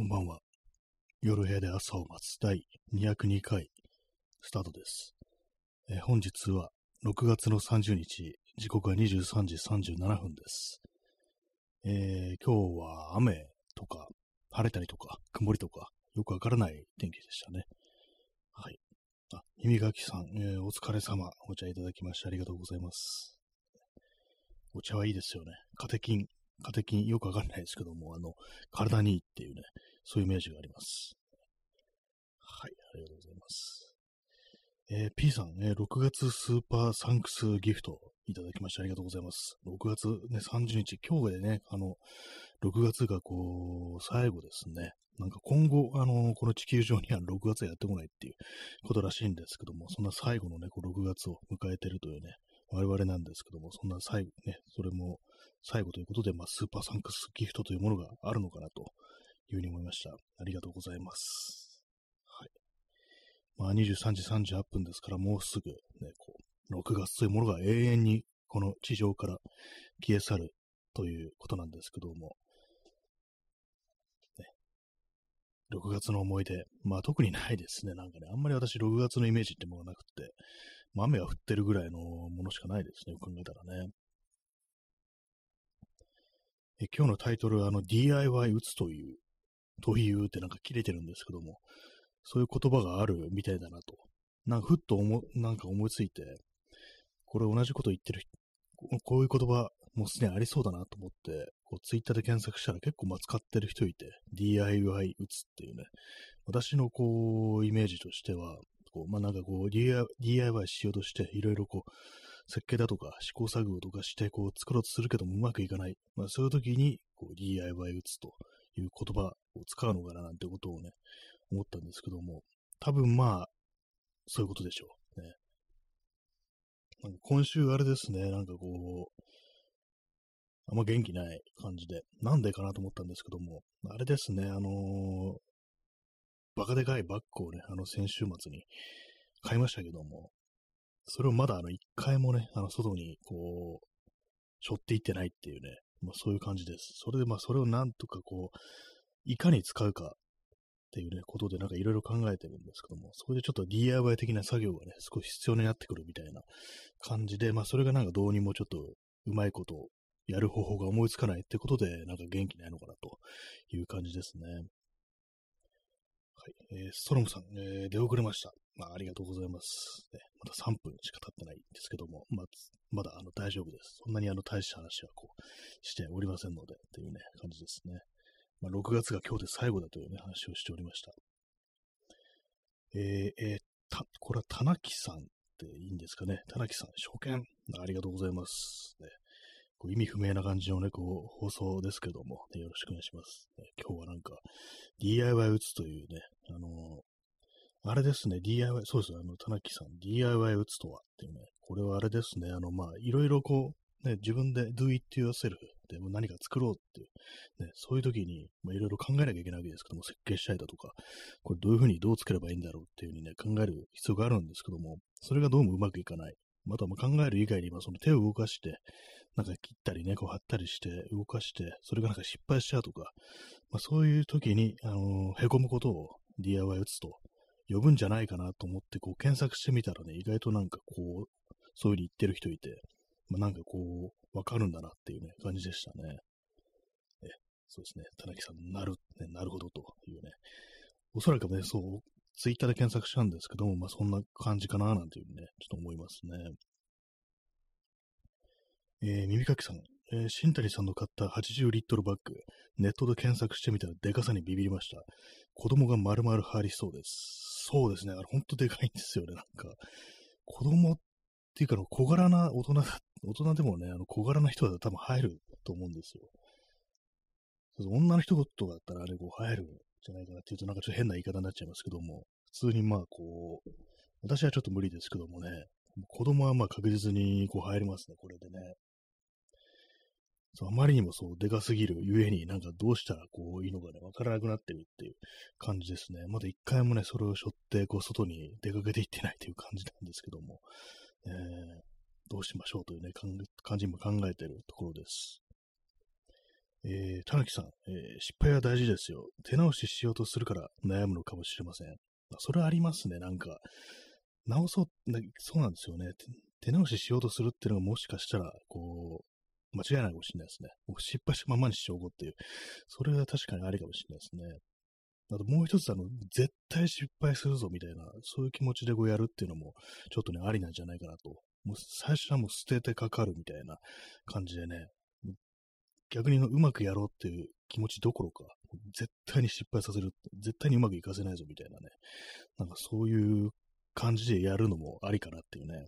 こんばんは。夜部屋で朝を待つ第202回スタートです。え本日は6月の30日、時刻は23時37分です。えー今日は雨とか、晴れたりとか、曇りとか、よくわからない天気でしたね。はい。あ、耳かきさん、えーお疲れ様。お茶いただきましてありがとうございます。お茶はいいですよね。カテキン、カテキンよくわかんないですけども、あの、体にいいっていうね、そういうイメージがあります。はい、ありがとうございます。えー P さん、えー6月スーパーサンクスギフトいただきましてありがとうございます。6月ね、30日、今日でね、あの、6月がこう、最後ですね。なんか今後、あの、この地球上には6月はやってこないっていうことらしいんですけども、そんな最後のね、こう6月を迎えてるというね、我々なんですけども、そんな最後ね、それも最後ということで、まあ、スーパーサンクスギフトというものがあるのかなというふうに思いました。ありがとうございます。はい。まあ、23時38分ですから、もうすぐね、こう、6月というものが永遠にこの地上から消え去るということなんですけども、ね、6月の思い出、まあ特にないですね。なんかね、あんまり私6月のイメージってものがなくて、まあ、雨が降ってるぐらいのものしかないですね。よく考えたらね。今日のタイトルは、あの、DIY 打つという、というってなんか切れてるんですけども、そういう言葉があるみたいだなと。なんかふっと思、なんか思いついて、これ同じこと言ってる、こういう言葉もうすでにありそうだなと思って、こうツイッターで検索したら結構まあ使ってる人いて、DIY 打つっていうね、私のこう、イメージとしては、こう、まあなんかこう、DIY しようとして、いろいろこう、設計だとか試行錯誤とかしてこう作ろうとするけどもうまくいかない。まあそういう時にこう DIY 打つという言葉を使うのかななんてことをね、思ったんですけども、多分まあ、そういうことでしょう。ね。なんか今週あれですね、なんかこう、あんま元気ない感じで、なんでかなと思ったんですけども、あれですね、あのーバカでかいバッグをね、あの先週末に買いましたけども、それをまだあの一回もね、あの外にこう、背負っていってないっていうね、まあそういう感じです。それでまあそれをなんとかこう、いかに使うかっていうね、ことでなんかいろいろ考えてるんですけども、そこでちょっと DIY 的な作業がね、少し必要になってくるみたいな感じで、まあそれがなんかどうにもちょっとうまいことをやる方法が思いつかないってことで、なんか元気ないのかなという感じですね。はい。えーストロムさん、えー出遅れました。まあ、ありがとうございます。ね、まだ3分しか経ってないんですけども、まあ、まだあの大丈夫です。そんなにあの大した話はこうしておりませんので、というね、感じですね。まあ、6月が今日で最後だというね、話をしておりました。えー、えーた、これは田中さんっていいんですかね。田中さん、初見。ありがとうございます。ね、こう意味不明な感じのね、こう、放送ですけども、ねよろしくお願いします。ね今日はなんか、DIY 打つというね、あのーあれですね、DIY、そうですねあの、田中さん、DIY 打つとはっていうね、これはあれですね、あの、まあ、いろいろこう、ね、自分で do it yourself でも何か作ろうっていう、ね、そういう時に、まあ、いろいろ考えなきゃいけないわけですけども、設計したりだとか、これどういうふうにどう作ればいいんだろうっていうふうにね、考える必要があるんですけども、それがどうもうまくいかない。またまあ考える以外に、まあその手を動かして、なんか切ったりね、こう貼ったりして、動かして、それがなんか失敗しちゃうとか、まあそういう時に、あのー、へこむことを DIY 打つと呼ぶんじゃないかなと思って、こう検索してみたらね、意外となんかこう、そういう風に言ってる人いて、まあなんかこう、わかるんだなっていうね、感じでしたね。え、そうですね、田中さん、なる、ね、なるほどというね。おそらくね、そう、ツイッターで検索したんですけども、まあそんな感じかななんていうね、ちょっと思いますね。えー、耳かきさん、えー、新谷さんの買った80リットルバッグ、ネットで検索してみたらでかさにビビりました。子供が丸々入りそうです。そうですね。あれ、ほんとでかいんですよね。なんか、子供っていうか、小柄な大人だ、大人でもね、あの小柄な人だったら多分入ると思うんですよ。女の人とかだったらあれ、こう入るんじゃないかなっていうと、なんかちょっと変な言い方になっちゃいますけども、普通にまあ、こう、私はちょっと無理ですけどもね、子供はまあ確実にこう入りますね、これでね。そうあまりにもそう、でかすぎるゆえに、なんかどうしたらこういいのかね、わからなくなってるっていう感じですね。まだ一回もね、それを背負って、こう、外に出かけていってないという感じなんですけども、えー、どうしましょうというね、感じも考えてるところです。えー、田中さん、えー、失敗は大事ですよ。手直ししようとするから悩むのかもしれません。それはありますね、なんか。直そう、そうなんですよね。手直ししようとするっていうのがもしかしたら、こう、間違いないかもしれないですね。僕失敗したままにしておこうっていう。それは確かにありかもしれないですね。あともう一つ、あの、絶対失敗するぞみたいな、そういう気持ちでこうやるっていうのも、ちょっとね、ありなんじゃないかなと。もう最初はもう捨ててかかるみたいな感じでね、逆にうまくやろうっていう気持ちどころか、絶対に失敗させる、絶対にうまくいかせないぞみたいなね、なんかそういう感じでやるのもありかなっていうね。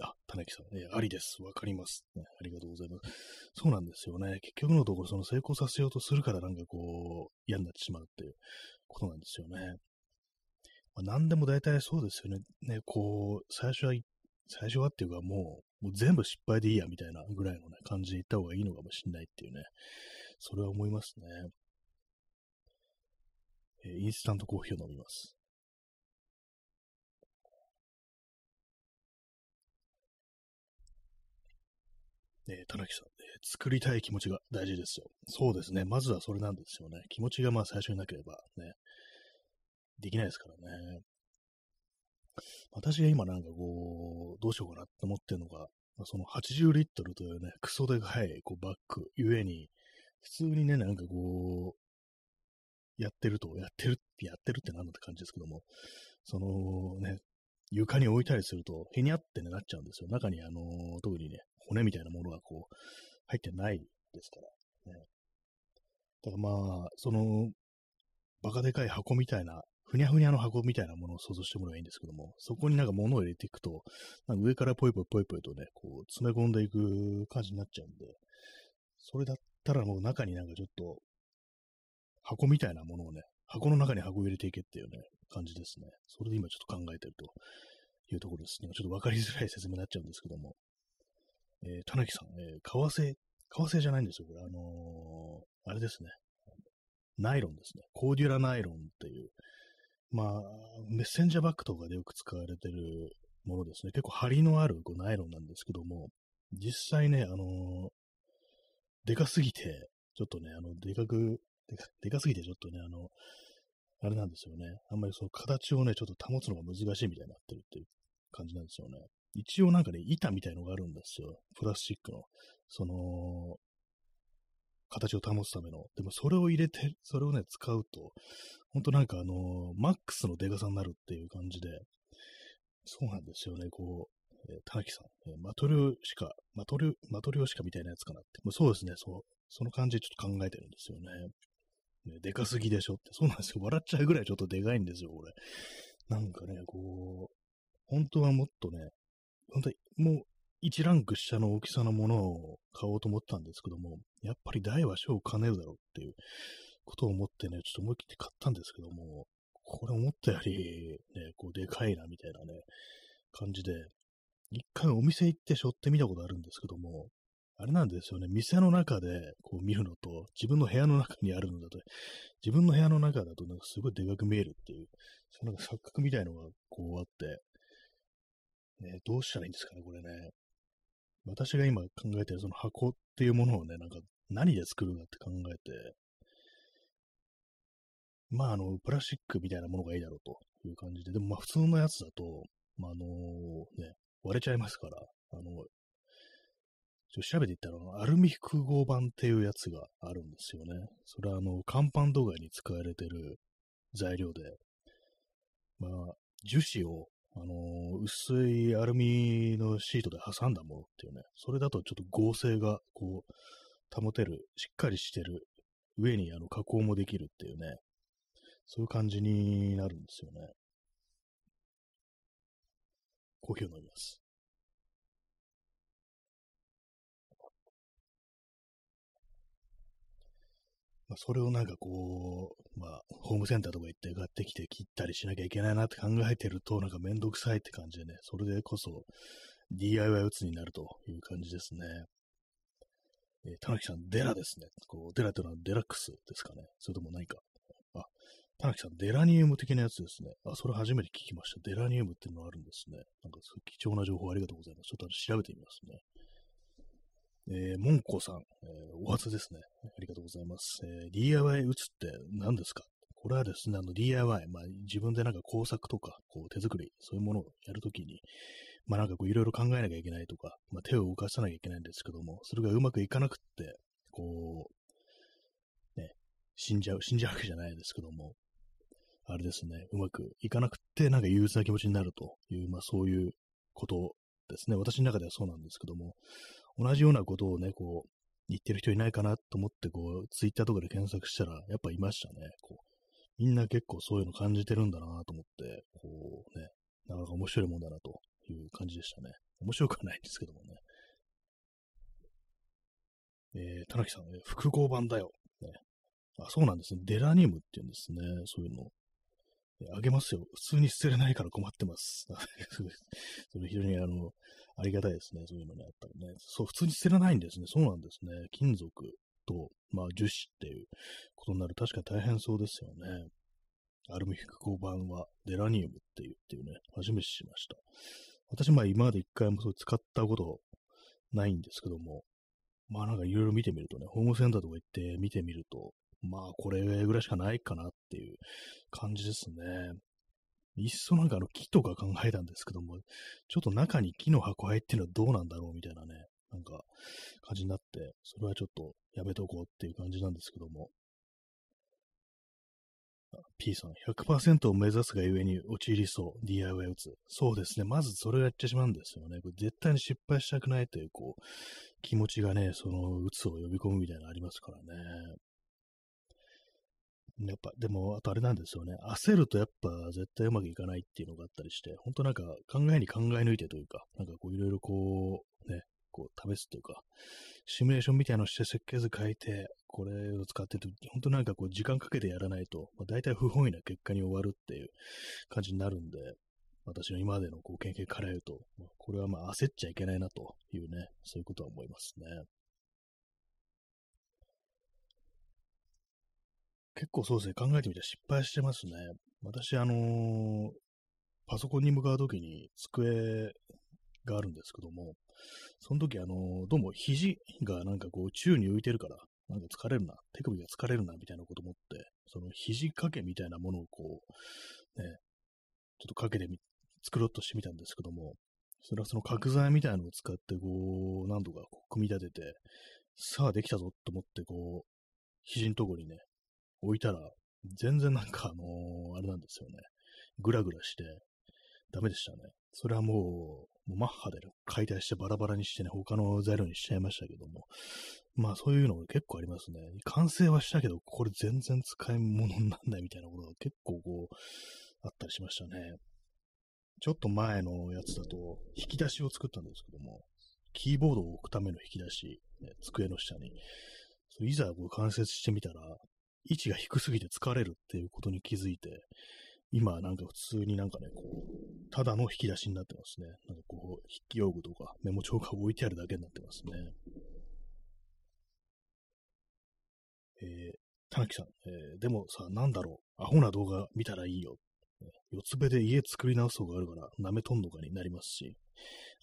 あ、田中さん、えありです。わかります、ね。ありがとうございます。そうなんですよね。結局のところ、その成功させようとするからなんかこう、嫌になってしまうっていうことなんですよね。まあ、何でも大体そうですよね。ね、こう、最初は、最初はっていうかもう、もう全部失敗でいいやみたいなぐらいのね、感じで言った方がいいのかもしれないっていうね。それは思いますね。え、インスタントコーヒーを飲みます。えー、田中さん、えー、作りたい気持ちが大事ですよ。そうですね。まずはそれなんですよね。気持ちがまあ最初になければね、できないですからね。私が今なんかこう、どうしようかなって思ってるのが、その80リットルというね、クソでかいこうバッグゆえに、普通にね、なんかこう、やってると、やってるってやってるってなんだって感じですけども、そのね、床に置いたりすると、へにゃってね、なっちゃうんですよ。中にあのー、特にね、骨みたいなものがこう、入ってないですから、ね。だからまあ、その、バカでかい箱みたいな、ふにゃふにゃの箱みたいなものを想像してもらえばいいんですけども、そこになんか物を入れていくと、なんか上からポイポイポイポイとね、こう、詰め込んでいく感じになっちゃうんで、それだったらもう中になんかちょっと、箱みたいなものをね、箱の中に箱を入れていけっていうね、感じですね。それで今ちょっと考えてるというところですね。ちょっとわかりづらい説明になっちゃうんですけども。えー、田中さん、えー、革製、革製じゃないんですよ、これ。あのー、あれですね。ナイロンですね。コーデュラナイロンっていう、まあ、メッセンジャーバッグとかでよく使われてるものですね。結構張りのあるこうナイロンなんですけども、実際ね、あのー、でかすぎて、ちょっとね、あの、でかく、でかでかすぎてちょっとね、あの、あれなんですよね。あんまりその形をね、ちょっと保つのが難しいみたいになってるっていう感じなんですよね。一応なんかね、板みたいのがあるんですよ。プラスチックの。その、形を保つための。でもそれを入れて、それをね、使うと、ほんとなんかあの、マックスのデカさになるっていう感じで、そうなんですよね、こう、えー、田中さん、えー、マトリョーシカ、マトリョ、マトリョーシカみたいなやつかなって。そうですね、そう、その感じでちょっと考えてるんですよね。ねでかすぎでしょって。そうなんですよ。笑っちゃうぐらいちょっとでかいんですよ、これ。なんかね、こう、本当はもっとね、本当にもう一ランク下の大きさのものを買おうと思ったんですけども、やっぱり大は小を兼ねるだろうっていうことを思ってね、ちょっと思い切って買ったんですけども、これ思ったより、ね、こうでかいなみたいなね、感じで、一回お店行って背負ってみたことあるんですけども、あれなんですよね、店の中でこう見るのと、自分の部屋の中にあるのだと、自分の部屋の中だとなんかすごいでかく見えるっていう、そのなんか錯覚みたいのがこうあって、ね、どうしたらいいんですかね、これね。私が今考えてるその箱っていうものをね、なんか何で作るかって考えて、まあ、あの、プラスチックみたいなものがいいだろうという感じで、でもまあ普通のやつだと、まあ、あのね、割れちゃいますから、あの、ちょ調べていったら、アルミ複合板っていうやつがあるんですよね。それはあの、乾板土画に使われてる材料で、まあ、樹脂をあのー、薄いアルミのシートで挟んだものっていうね、それだとちょっと合成がこう、保てる、しっかりしてる、上にあの加工もできるっていうね、そういう感じになるんですよね。コーヒーを飲みます。まあ、それをなんかこう、まあ、ホームセンターとか行って買ってきて切ったりしなきゃいけないなって考えてると、なんかめんどくさいって感じでね、それでこそ DIY 打つになるという感じですね。えー、田中さん、デラですね。こう、デラっていうのはデラックスですかね。それとも何か。あ、田中さん、デラニウム的なやつですね。あ、それ初めて聞きました。デラニウムっていうのがあるんですね。なんか貴重な情報ありがとうございます。ちょっと調べてみますね。えー、モンコさん、えー、お初ですね。ありがとうございます。えー、DIY 打つって何ですか？これはですね、あの DIY、まあ自分でなんか工作とか、こう手作り、そういうものをやるときに、まあなんかこういろいろ考えなきゃいけないとか、まあ手を動かさなきゃいけないんですけども、それがうまくいかなくって、こう、ね、死んじゃう、死んじゃうわけじゃないですけども、あれですね、うまくいかなくって、なんか憂鬱な気持ちになるという、まあそういうことですね。私の中ではそうなんですけども、同じようなことをね、こう、言ってる人いないかなと思って、こう、ツイッターとかで検索したら、やっぱいましたね。こう、みんな結構そういうの感じてるんだなと思って、こうね、なかなか面白いもんだなという感じでしたね。面白くはないんですけどもね。えー、田中さん、え複合版だよ。ね。あ、そうなんですね。デラニウムって言うんですね。そういうの。あげますよ。普通に捨てれないから困ってます。それ非常にあの、ありがたいですね。そういうのね、やっぱりね。そう、普通に捨てれないんですね。そうなんですね。金属と、まあ、樹脂っていうことになる。確か大変そうですよね。アルミ複合板はデラニウムっていうっていうね、初めて知りました。私、まあ今まで一回もそう使ったことないんですけども、まあなんかいろいろ見てみるとね、ホームセンターとか行って見てみると、まあこれぐらいしかないかなっていう感じですね。いっそなんかあの木とか考えたんですけども、ちょっと中に木の箱入ってるのはどうなんだろうみたいなね、なんか感じになって、それはちょっとやめとこうっていう感じなんですけども、P さん、100%を目指すがゆえに陥りそう。DIY 打つ。そうですね。まずそれをやってしまうんですよね。これ絶対に失敗したくないという、こう、気持ちがね、その、打つを呼び込むみたいなのありますからね。やっぱ、でも、あとあれなんですよね。焦るとやっぱ絶対うまくいかないっていうのがあったりして、本当なんか考えに考え抜いてというか、なんかこういろいろこう、ね、こう試すというか、シミュレーションみたいなのして設計図書いて、これを使ってると、本当なんかこう時間かけてやらないと、まあ、大体不本意な結果に終わるっていう感じになるんで、私の今までのこう経験から言うと、まあ、これはまあ焦っちゃいけないなというね、そういうことは思いますね。結構そうですね、考えてみて失敗してますね。私、あのー、パソコンに向かうときに机があるんですけども、その時、あの、どうも肘がなんかこう宙に浮いてるから、なんか疲れるな、手首が疲れるな、みたいなこと思って、その肘掛けみたいなものをこう、ね、ちょっとかけてみ、作ろうとしてみたんですけども、それはその角材みたいなのを使って、こう、何度かこう組み立てて、さあできたぞと思って、こう、肘のとこにね、置いたら、全然なんかあのー、あれなんですよね。ぐらぐらして、ダメでしたね。それはもう、もうマッハで解体してバラバラにしてね、他の材料にしちゃいましたけども。まあそういうのが結構ありますね。完成はしたけど、これ全然使い物にならないみたいなことが結構こう、あったりしましたね。ちょっと前のやつだと、引き出しを作ったんですけども、キーボードを置くための引き出し、ね、机の下に。いざこう関節してみたら、位置が低すぎて疲れるっていうことに気づいて、今なんか普通になんかね、こう、ただの引き出しになってますね。なんかこう、筆記用具とかメモ帳が置いてあるだけになってますね。えー、田中さん、えー、でもさ、なんだろう、アホな動画見たらいいよ。四つ目で家作り直す方があるから、舐めとんのかになりますし。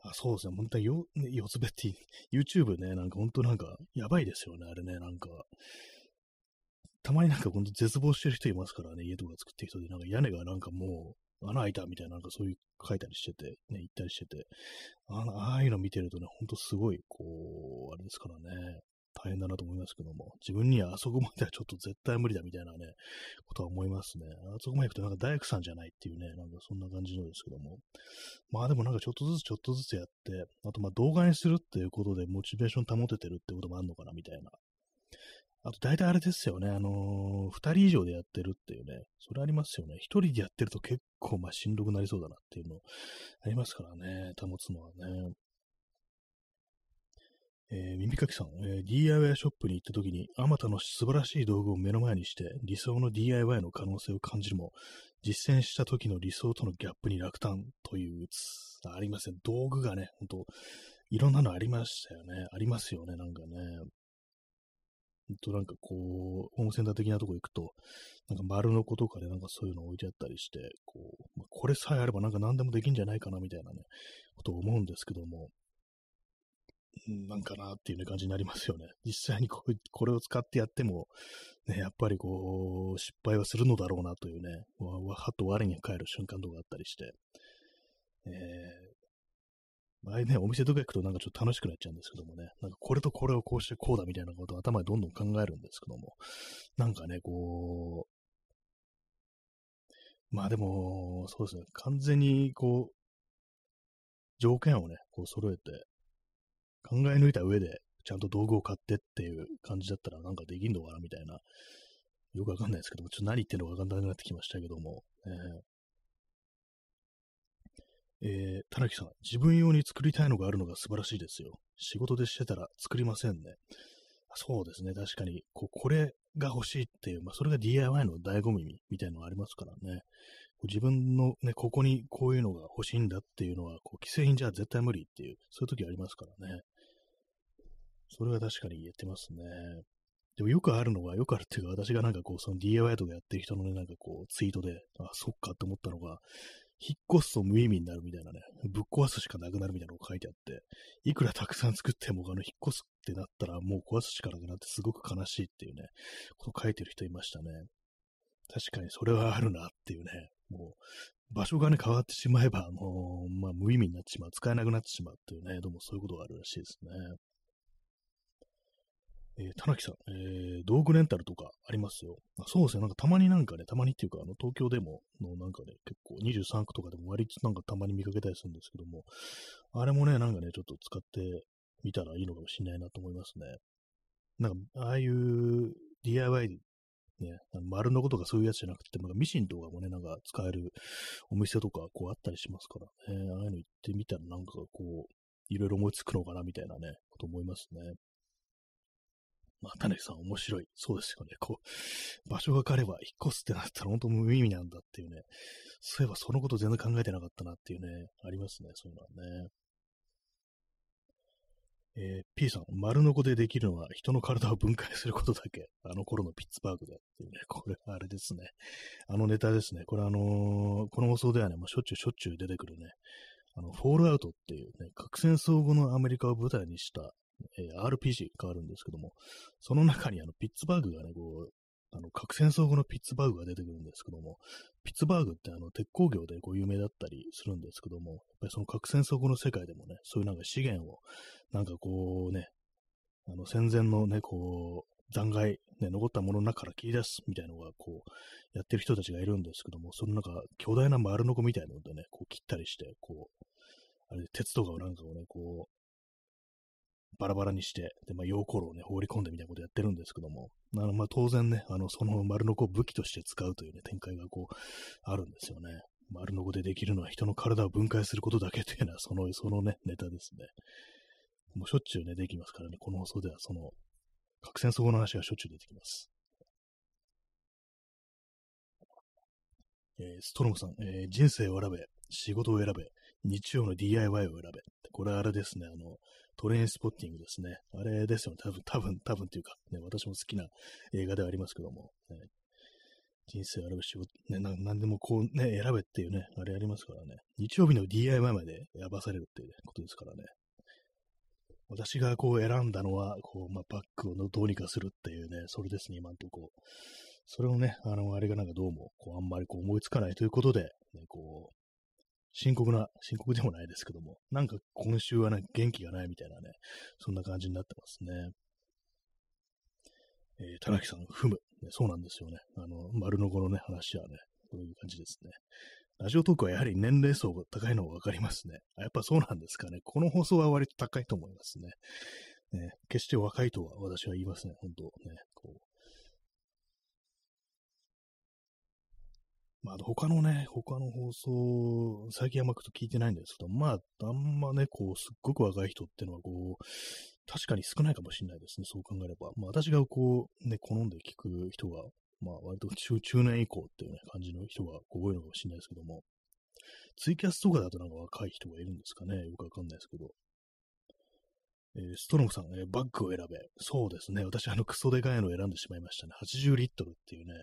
あ、そうですね。本当によ、四つ目って、YouTube ね、なんか本当なんか、やばいですよね、あれね、なんか。たまになんかほんと絶望してる人いますからね、家とか作ってる人で、なんか屋根がなんかもう穴開いたみたいな、なんかそういう書いたりしてて、ね、行ったりしてて、あああいうの見てるとね、ほんとすごい、こう、あれですからね、大変だなと思いますけども、自分にはあそこまではちょっと絶対無理だみたいなね、ことは思いますね。あそこまで行くとなんか大工さんじゃないっていうね、なんかそんな感じのですけども。まあでもなんかちょっとずつちょっとずつやって、あとまあ動画にするっていうことでモチベーション保ててるってこともあるのかなみたいなあと大体あれですよね、あのー、二人以上でやってるっていうね、それありますよね。一人でやってると結構まあしんどくなりそうだなっていうのありますからね、保つのはね。えー、耳かきさん、えー、DIY ショップに行った時に、あまたの素晴らしい道具を目の前にして、理想の DIY の可能性を感じるも、実践した時の理想とのギャップに落胆という、ありません。道具がね、ほんと、いろんなのありましたよね。ありますよね、なんかね。となんかこう、ホームセンター的なとこ行くと、なんか丸の子とかでなんかそういうの置いてあったりして、こう、まあ、これさえあればなんか何でもできんじゃないかなみたいなね、ことを思うんですけども、なんかなっていう、ね、感じになりますよね。実際にここれを使ってやっても、ね、やっぱりこう、失敗はするのだろうなというね、わはっと我に返る瞬間とかあったりして、えー、前ね、お店とか行くとなんかちょっと楽しくなっちゃうんですけどもね、なんかこれとこれをこうしてこうだみたいなことを頭でどんどん考えるんですけども、なんかね、こう、まあでも、そうですね、完全にこう、条件をね、こう揃えて、考え抜いた上で、ちゃんと道具を買ってっていう感じだったらなんかできんのかなみたいな、よくわかんないですけども、ちょっと何言ってんのかわかんなくなってきましたけども、えー、えー、田中さん、自分用に作りたいのがあるのが素晴らしいですよ。仕事でしてたら作りませんね。そうですね、確かに、ここれが欲しいっていう、まあ、それが DIY の醍醐味みたいなのがありますからね。自分のね、ここにこういうのが欲しいんだっていうのは、こう既製品じゃ絶対無理っていう、そういう時ありますからね。それは確かに言えてますね。でもよくあるのが、よくあるっていうか、私がなんかこう、その DIY とかやってる人のね、なんかこう、ツイートで、あ、そっかって思ったのが、引っ越すと無意味になるみたいなね、ぶっ壊すしかなくなるみたいなのが書いてあって、いくらたくさん作っても、あの、引っ越すってなったらもう壊すしかなくなってすごく悲しいっていうね、こと書いてる人いましたね。確かにそれはあるなっていうね、もう、場所がね、変わってしまえば、もう、まあ、無意味になってしまう、使えなくなってしまうっていうね、どうもそういうことがあるらしいですね。えー、田中さん、えー、道具レンタルとかありますよ。あそうですね、なんかたまになんかね、たまにっていうか、あの、東京でも、のなんかね、結構23区とかでも割となんかたまに見かけたりするんですけども、あれもね、なんかね、ちょっと使ってみたらいいのかもしれないなと思いますね。なんか、ああいう DIY ね、丸のことかそういうやつじゃなくて、なんかミシンとかもね、なんか使えるお店とかこうあったりしますからね、ああいうの行ってみたらなんかこう、いろいろ思いつくのかなみたいなね、こと思いますね。まあ、種さん面白い。そうですよね。こう、場所が変われば引っ越すってなったら本当無意味なんだっていうね。そういえばそのこと全然考えてなかったなっていうね、ありますね。そういうのはね。えー、P さん、丸の子でできるのは人の体を分解することだけ。あの頃のピッツバーグでっていうね、これ、あれですね。あのネタですね。これあのー、この放送ではね、もうしょっちゅうしょっちゅう出てくるね、あの、フォールアウトっていうね、核戦争後のアメリカを舞台にした、えー、RPG があるんですけども、その中にあの、ピッツバーグがね、こう、あの、核戦争後のピッツバーグが出てくるんですけども、ピッツバーグってあの、鉄鋼業でこう有名だったりするんですけども、やっぱりその核戦争後の世界でもね、そういうなんか資源を、なんかこうね、あの、戦前のね、こう、残骸、ね、残ったものの中から切り出すみたいなのが、こう、やってる人たちがいるんですけども、そのなんか、巨大な丸の子みたいなのでね、こう切ったりして、こう、あれ、鉄とかをなんかをね、こう、バラバラにして、で、まあ、溶鉱炉をね、放り込んでみたいなことやってるんですけども、あの、まあ、当然ね、あの、その丸の子を武器として使うというね、展開がこう、あるんですよね。丸の子でできるのは人の体を分解することだけというのは、その、そのね、ネタですね。もうしょっちゅうね、できますからね、この放送ではその、核戦争後の話がしょっちゅう出てきます。えー、ストロムさん、えー、人生を選べ、仕事を選べ、日曜の DIY を選べ。これあれですね、あの、トレインスポッティングですね。あれですよね。多分、多分、多分っていうか、ね、私も好きな映画ではありますけども、ね、人生を選ぶ仕事、ね、なんでもこうね、選べっていうね、あれありますからね。日曜日の DIY まで選ばされるっていう、ことですからね。私がこう選んだのは、こう、まあ、バッグをどうにかするっていうね、それですね、今んとこ。それをね、あの、あれがなんかどうも、こう、あんまりこう思いつかないということで、ね、こう、深刻な、深刻でもないですけども、なんか今週はね、元気がないみたいなね、そんな感じになってますね。えー、田中さん、踏む、ね。そうなんですよね。あの、丸の子のね、話はね、こういう感じですね。ラジオトークはやはり年齢層が高いのがわかりますね。やっぱそうなんですかね。この放送は割と高いと思いますね。ね決して若いとは私は言いますね。本当ね。こうまあ、他のね、他の放送、最近あんまくと聞いてないんですけど、まあ、あんまね、こう、すっごく若い人っていうのは、こう、確かに少ないかもしれないですね、そう考えれば。まあ、私がこう、ね、好んで聞く人が、まあ、割と中中年以降っていうね、感じの人が多いのかもしれないですけども、ツイキャスとかだとなんか若い人がいるんですかね、よくわかんないですけど。えー、ストロムさん、えー、バッグを選べ。そうですね。私、あの、クソでかいのを選んでしまいましたね。80リットルっていうね、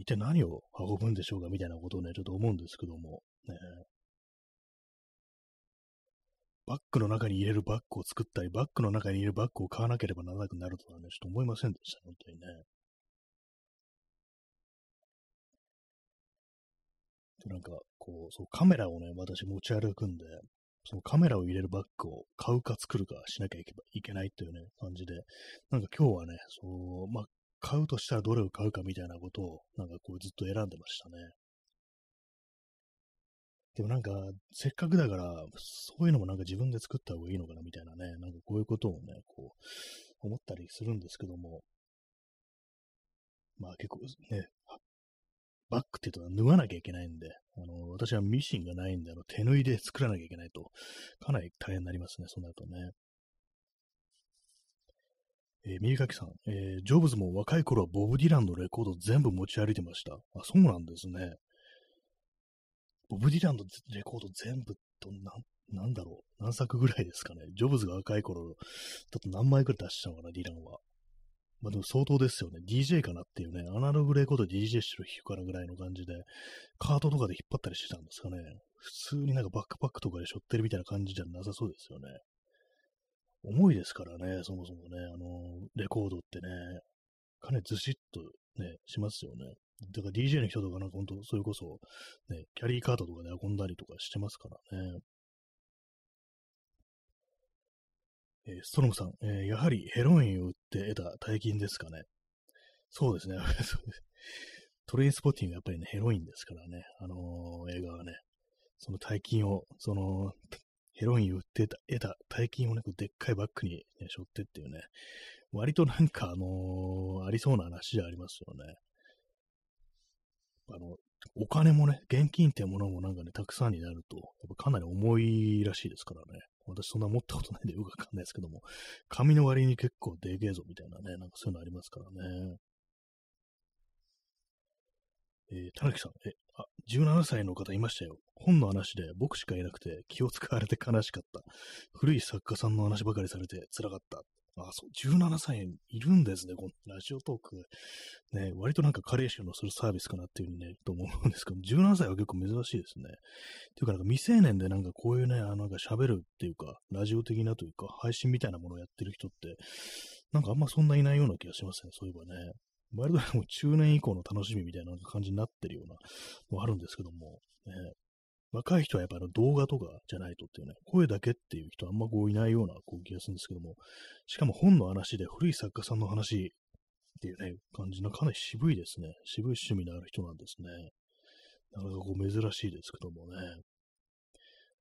一体何を運ぶんでしょうかみたいなことをね、ちょっと思うんですけども、ね、バッグの中に入れるバッグを作ったり、バッグの中に入れるバッグを買わなければならなくなるとはね、ちょっと思いませんでした、本当にね。で、なんか、こう、そう、カメラをね、私持ち歩くんで、そのカメラを入れるバッグを買うか作るかしなきゃいけいけないというね、感じで、なんか今日はね、そう、まあ、買うとしたらどれを買うかみたいなことを、なんかこうずっと選んでましたね。でもなんか、せっかくだから、そういうのもなんか自分で作った方がいいのかなみたいなね、なんかこういうことをね、こう、思ったりするんですけども、まあ結構ね、バッグって言うと縫わなきゃいけないんで、あの、私はミシンがないんで、あの、手縫いで作らなきゃいけないと、かなり大変になりますね、そうなるとね。えー、右書きさん、えー、ジョブズも若い頃はボブ・ディランのレコード全部持ち歩いてました。あ、そうなんですね。ボブ・ディランのレコード全部と、な、なんだろう。何作ぐらいですかね。ジョブズが若い頃、だと何枚くらい出したのかな、ディランは。まあでも相当ですよね。DJ かなっていうね、アナログレコード DJ してる弾くからぐらいの感じで、カートとかで引っ張ったりしてたんですかね。普通になんかバックパックとかで背負ってるみたいな感じじゃなさそうですよね。重いですからね、そもそもね、あの、レコードってね、かなりずしっとね、しますよね。だから DJ の人とかなんか本当、それこそ、ね、キャリーカードとかで運んだりとかしてますからね。えー、ストロムさん、えー、やはりヘロインを売って得た大金ですかね。そうですね。トレインスポッティングはやっぱりね、ヘロインですからね。あのー、映画はね、その大金を、その、ヘロイン売ってた、得た大金をね、でっかいバッグに、ね、背負ってっていうね、割となんか、あのー、ありそうな話じゃありますよね。あの、お金もね、現金っていうものもなんかね、たくさんになると、やっぱかなり重いらしいですからね。私そんな持ったことないんでよくわかんないですけども、紙の割に結構でけえぞみたいなね、なんかそういうのありますからね。えー、田中さん、え、あ、17歳の方いましたよ。本の話で僕しかいなくて気を使われて悲しかった。古い作家さんの話ばかりされて辛かった。あ、そう、17歳いるんですね、このラジオトーク。ね、割となんか加齢臭のするサービスかなっていうふうにね、と思うんですけど、17歳は結構珍しいですね。っていうかなんか未成年でなんかこういうね、あのなんか喋るっていうか、ラジオ的なというか、配信みたいなものをやってる人って、なんかあんまそんないないような気がしますね、そういえばね。割ともう中年以降の楽しみみたいな感じになってるようなのあるんですけども、ね、若い人はやっぱり動画とかじゃないとっていうね、声だけっていう人はあんまこういないようなこう気がするんですけども、しかも本の話で古い作家さんの話っていうね、感じのかなり渋いですね。渋い趣味のある人なんですね。なかなかこう珍しいですけどもね。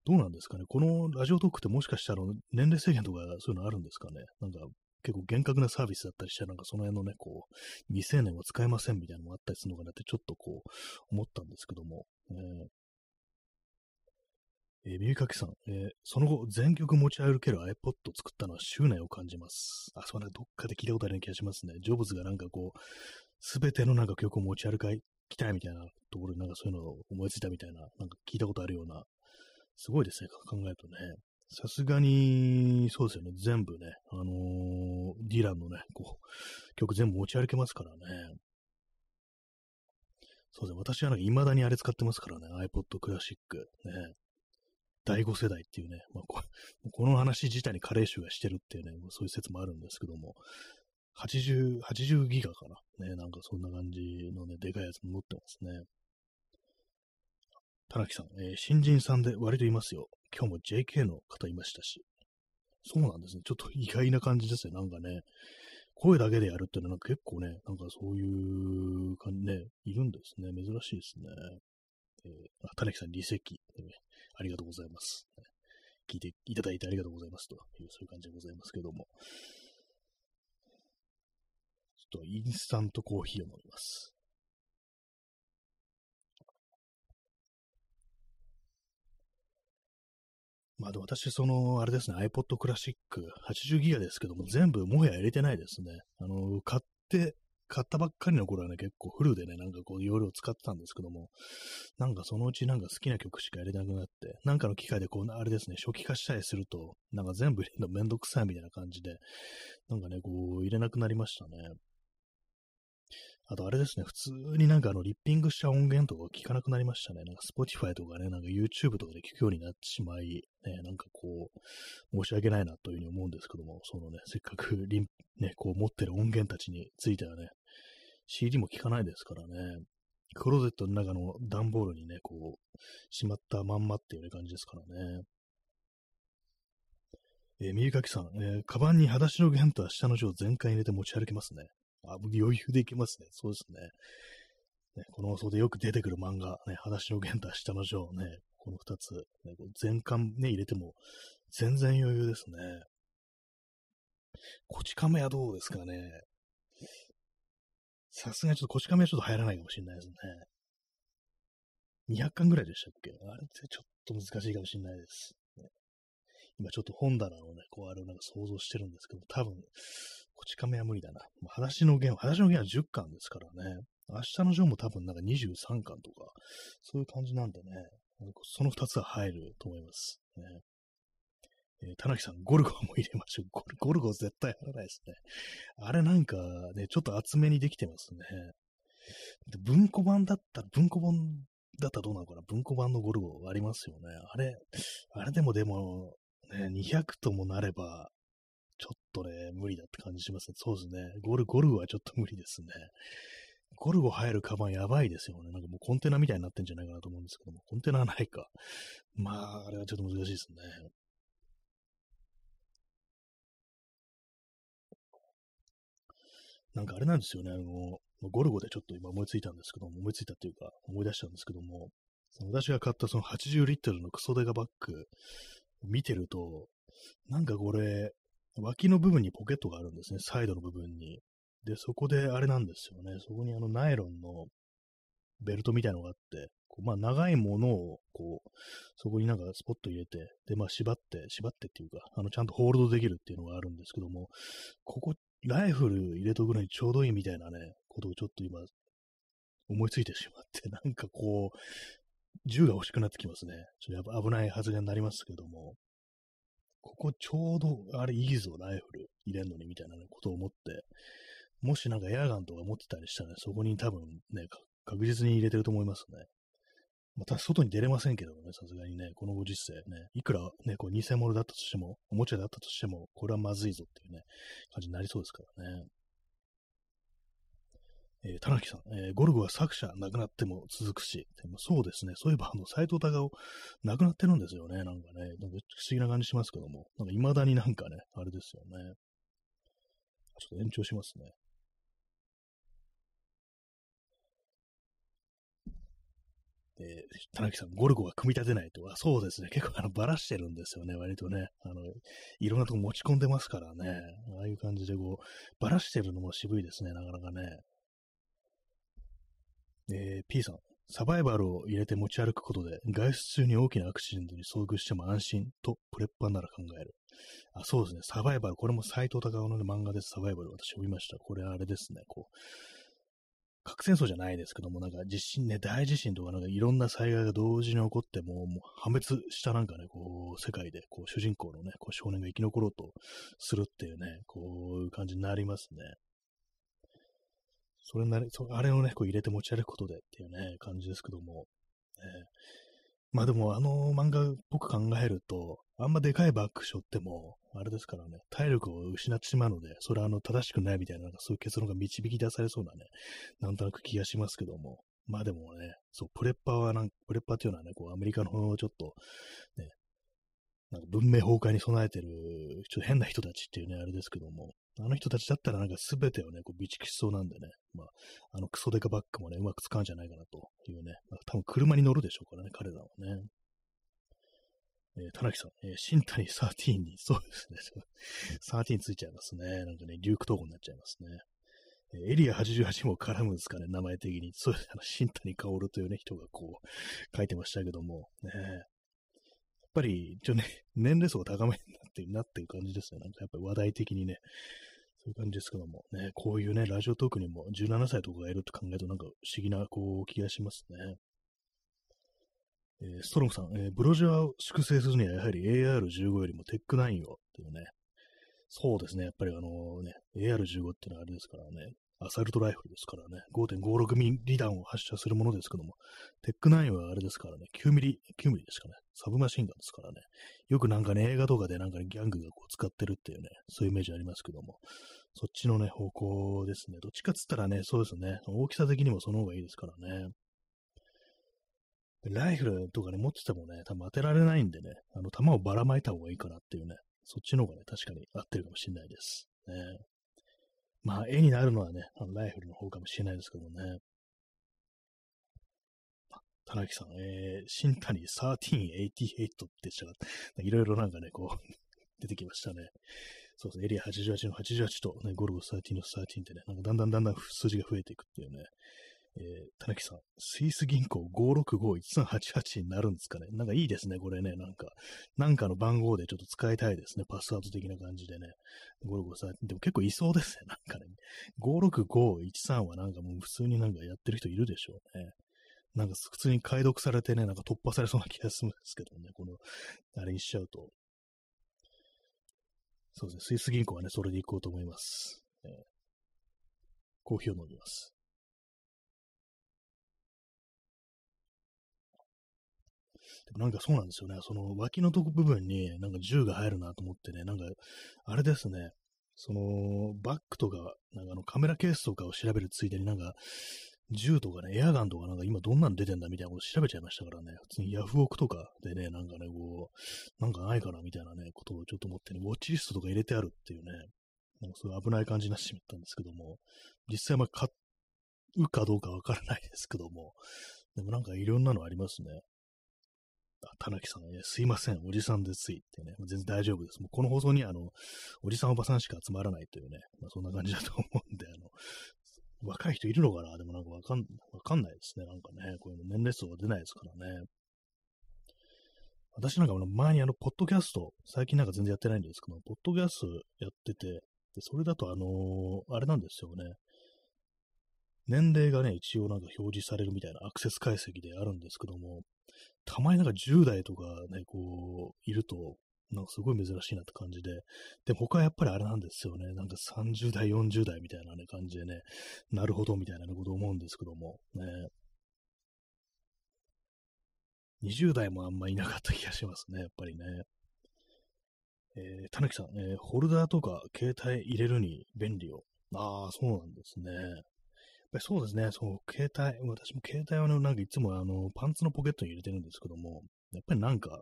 どうなんですかね。このラジオトークってもしかしたら年齢制限とかそういうのあるんですかね。なんか結構厳格なサービスだったりしたら、なんかその辺のね、こう、未成年は使えませんみたいなのもあったりするのかなってちょっとこう、思ったんですけども、ええー、耳かきさん、えー、その後、全曲持ち歩ける iPod を作ったのは執念を感じます。あ、そうね、どっかで聞いたことあるような気がしますね。ジョブズがなんかこう、すべてのなんか曲を持ち歩きたいみたいなところで、なんかそういうのを思いついたみたいな、なんか聞いたことあるような、すごいですね、考えるとね。さすがに、そうですよね、全部ね、あのー、ディランのね、こう、曲全部持ち歩けますからね。そうですね、私はなんか未だにあれ使ってますからね、iPod クラシック。ね。第5世代っていうね、まあ、こ この話自体に加齢臭がしてるっていうね、そういう説もあるんですけども、80、80ギガかな。ね、なんかそんな感じのね、でかいやつも持ってますね。田中さん、えー、新人さんで割といますよ。今日も JK の方いましたし。そうなんですね。ちょっと意外な感じですね。なんかね、声だけでやるっていうのは結構ね、なんかそういう感じね、いるんですね。珍しいですね。えー、あ、田中さん、離席、ありがとうございます。聞いていただいてありがとうございますという、そういう感じでございますけども。ちょっとインスタントコーヒーを飲みます。まあでも私、その、あれですね、iPod クラシック80ギガですけども、全部もはや入れてないですね。あの、買って買ったばっかりの頃はね、結構フルでね、なんかこう、容量使ってたんですけども、なんかそのうちなんか好きな曲しか入れなくなって、なんかの機械でこう、あれですね、初期化したりすると、なんか全部入れるのめんどくさいみたいな感じで、なんかね、こう、入れなくなりましたね。あとあれですね、普通になんかあの、リッピングした音源とか聞かなくなりましたね。なんか Spotify とかね、なんか YouTube とかで聞くようになってしまい、ね、なんかこう、申し訳ないなというふうに思うんですけども、そのね、せっかくリン、ね、こう持ってる音源たちについてはね、CD も聞かないですからね、クローゼットの中の段ボールにね、こう、しまったまんまっていう、ね、感じですからね。えー、右かきさん、えー、カバンに裸足の弦とは下の字を全開入れて持ち歩けますね。あ、余裕でいけますね。そうですね。ねこの放送でよく出てくる漫画、ね、裸足の弦と下の字をね、この二つ、ね、全巻ね、入れても全然余裕ですね。こち亀はどうですかね。さすがにちょっとこち亀はちょっと入らないかもしれないですね。200巻ぐらいでしたっけ？あれってちょっと難しいかもしれないです。今ちょっと本棚をね、こうあれをなんか想像してるんですけど、多分、こち亀は無理だな。まあ、裸足の弦、裸足の弦は10巻ですからね。明日のジョンも多分なんか23巻とか、そういう感じなんでね、その2つは入ると思います。ねえー、田中さん、ゴルゴも入れましょう。ゴルゴルゴ絶対貼らないですね。あれなんかね、ちょっと厚めにできてますね。文庫版だったら、文庫本だったらどうなのかな？文庫版のゴルゴありますよね。あれ、あれでもでも、ね、200ともなれば、ちょっとね、無理だって感じしますね。そうですね。ゴル、ゴルはちょっと無理ですね。ゴルゴ入るカバンやばいですよね。なんかもうコンテナみたいになってんじゃないかなと思うんですけども、コンテナはないか。まあ、あれはちょっと難しいですね。なんかあれなんですよね。あの、ゴルゴでちょっと今思いついたんですけども、思いついたっていうか、思い出したんですけども、その私が買ったその80リットルのクソデカバッグ、見てると、なんかこれ、脇の部分にポケットがあるんですね、サイドの部分に。で、そこであれなんですよね、そこにあのナイロンのベルトみたいのがあって、こうまあ長いものを、こう、そこになんかスポット入れて、で、まあ縛って、縛ってっていうか、あの、ちゃんとホールドできるっていうのがあるんですけども、ここ、ライフル入れとくのにちょうどいいみたいなね、ことをちょっと今、思いついてしまって、なんかこう、銃が欲しくなってきますね。ちょっとやっぱ危ない発言になりますけども、ここちょうど、あれいいぞ、ライフル入れんのにみたいな、ことを思って、もしなんかエアガンとか持ってたりしたらね、そこに多分ね、確実に入れてると思いますね。また外に出れませんけどもね、さすがにね、このご時世ね、いくらね、こう偽物だったとしても、おもちゃだったとしても、これはまずいぞっていうね、感じになりそうですからね。えー、田中さん、えー、ゴルゴは作者亡くなっても続くし、でもそうですね、そういえば、あの、斎藤隆夫亡くなってるんですよね、なんかね、なんか不思議な感じしますけども、なんか未だになんかね、あれですよね。ちょっと延長しますね。えー、田中さん、ゴルゴは組み立てないとは、そうですね、結構あの、ばらしてるんですよね、割とね。あの、いろんなとこ持ち込んでますからね。ああいう感じでこう、ばらしてるのも渋いですね、なかなかね。えー、P さん、サバイバルを入れて持ち歩くことで、外出中に大きなアクシデントに遭遇しても安心と、プレッパーなら考える。あ、そうですね。サバイバル。これも斎藤隆夫の、漫画です。サバイバル。私読みました。これあれですね。こう、核戦争じゃないですけども、なんか地震ね、大地震とかなんかいろんな災害が同時に起こっても、もう破滅したなんかね、こう、世界で、こう、主人公のね、こう、少年が生き残ろうとするっていうね、こういう感じになりますね。それなり、そあれをね、こう入れて持ち歩くことでっていうね、感じですけども。えー、まあでも、あの漫画っぽく考えると、あんまでかいバッグ背負っても、あれですからね、体力を失ってしまうので、それはあの、正しくないみたいな、なんかそういう結論が導き出されそうなね、なんとなく気がしますけども。まあでもね、そう、プレッパーはなん、プレッパーっていうのはね、こう、アメリカのちょっと、ね、なんか文明崩壊に備えてる、ちょっと変な人たちっていうね、あれですけども、あの人たちだったらなんか全てをね、こう備蓄しそうなんでね、まあ、あのクソデカバッグもね、うまく使うんじゃないかなというね、まあ、多分車に乗るでしょうからね、彼らはね。えー、田中さん、えー、新谷13に、そうですね、13ついちゃいますね。なんかね、リューク統合になっちゃいますねえ。エリア88も絡むんですかね、名前的に。そうです、あの、新谷薫というね、人がこう、書いてましたけども、ね、やっぱり、一応ね、年齢層が高めになってなってる感じですね。なんかやっぱり話題的にね、そういう感じですけども、ね、こういうね、ラジオトークにも17歳とかがいると考えるとなんか不思議な、こう、気がしますね。えー、ストロムさん、えー、ブロジャーを粛清するにはやはり AR15 よりもテック9をっていうね、そうですね、やっぱりあのね、AR15 っていうのはあれですからね、アサルトライフルですからね、5.56ミリ弾を発射するものですけども、テック9はあれですからね、9ミリ、9ミリですかね、サブマシンガンですからね、よくなんかね、映画とかでなんか、ね、ギャングがこう使ってるっていうね、そういうイメージありますけども、そっちのね、方向ですね。どっちかっつったらね、そうですね、大きさ的にもその方がいいですからね。ライフルとかね、持っててもね、多分当てられないんでね、あの、弾をばらまいた方がいいかなっていうね、そっちの方がね、確かに合ってるかもしれないです。ね。まあ、絵になるのはね、あのライフルの方かもしれないですけどもね。田中さん、えー、新谷1388ってしたが、いろいろなんかね、こう 出てきましたね。そうですね、エリア88の88と、ね、ゴルゴ13の13ってね、なんかだんだんだんだん数字が増えていくっていうね、えー、田中さん、スイス銀行565-1388になるんですかね。なんかいいですね、これね。なんか、なんかの番号でちょっと使いたいですね。パスワード的な感じでね。565でも結構いそうですね、なんかね。56513はなんかもう普通になんかやってる人いるでしょうね。なんか普通に解読されてね、なんか突破されそうな気がするんですけどね。この、あれにしちゃうと。そうですね。スイス銀行はね、それで行こうと思います。えー、コーヒーを飲みます。でもなんかそうなんですよね。その脇のとこ部分になんか銃が入るなと思ってね、なんか、あれですね、そのバッグとか、なんかあのカメラケースとかを調べるついでになんか、銃とかね、エアガンとかなんか今どんなの出てんだみたいなこと調べちゃいましたからね、普通にヤフオクとかでね、なんかね、こう、なんかないかなみたいなね、ことをちょっと思ってね、ウォッチリストとか入れてあるっていうね、なんかそうい危ない感じになってしまったんですけども、実際まあ買うかどうかわからないですけども、でもなんかいろんなのありますね。あ、田中さん、ね、すいません、おじさんでついってね、全然大丈夫です。もうこの放送にあの、おじさんおばさんしか集まらないというね、まあ、そんな感じだと思うんで、あの、若い人いるのかな？でもなんかわかん、わかんないですね。なんかね、こういうの年齢層が出ないですからね。私なんか前にあの、ポッドキャスト、最近なんか全然やってないんですけど、ポッドキャストやってて、で、それだとあのー、あれなんですよね。年齢がね、一応なんか表示されるみたいなアクセス解析であるんですけども、たまになんか10代とかね、こう、いると、なんかすごい珍しいなって感じで、でも他はやっぱりあれなんですよね、なんか30代、40代みたいなね、感じでね、なるほどみたいなこと思うんですけども、ね。20代もあんまいなかった気がしますね、やっぱりね。えー、たぬきさん、えー、ホルダーとか携帯入れるに便利よ。ああ、そうなんですね。ぱりそうですね、そう、携帯、私も携帯はね、なんかいつもあの、パンツのポケットに入れてるんですけども、やっぱりなんか、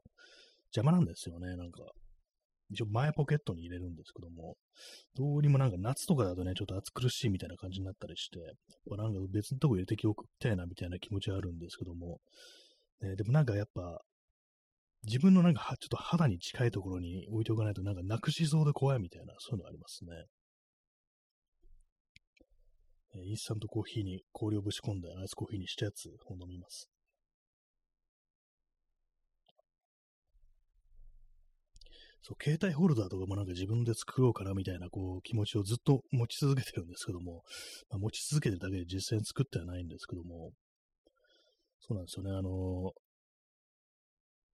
邪魔なんですよね、なんか。一応前ポケットに入れるんですけども、どうにもなんか夏とかだとね、ちょっと暑苦しいみたいな感じになったりして、なんか別のとこ入れておきたいなみたいな気持ちはあるんですけども、ね、でもなんかやっぱ、自分のなんかちょっと肌に近いところに置いておかないとなんかなくしそうで怖いみたいな、そういうのありますね。インスタントコーヒーに氷をぶち込んでアイスコーヒーにしたやつを飲みます。そう、携帯ホルダーとかもなんか自分で作ろうかなみたいなこう気持ちをずっと持ち続けてるんですけども、まあ、持ち続けてるだけで実際に作ってはないんですけども、そうなんですよね。あの、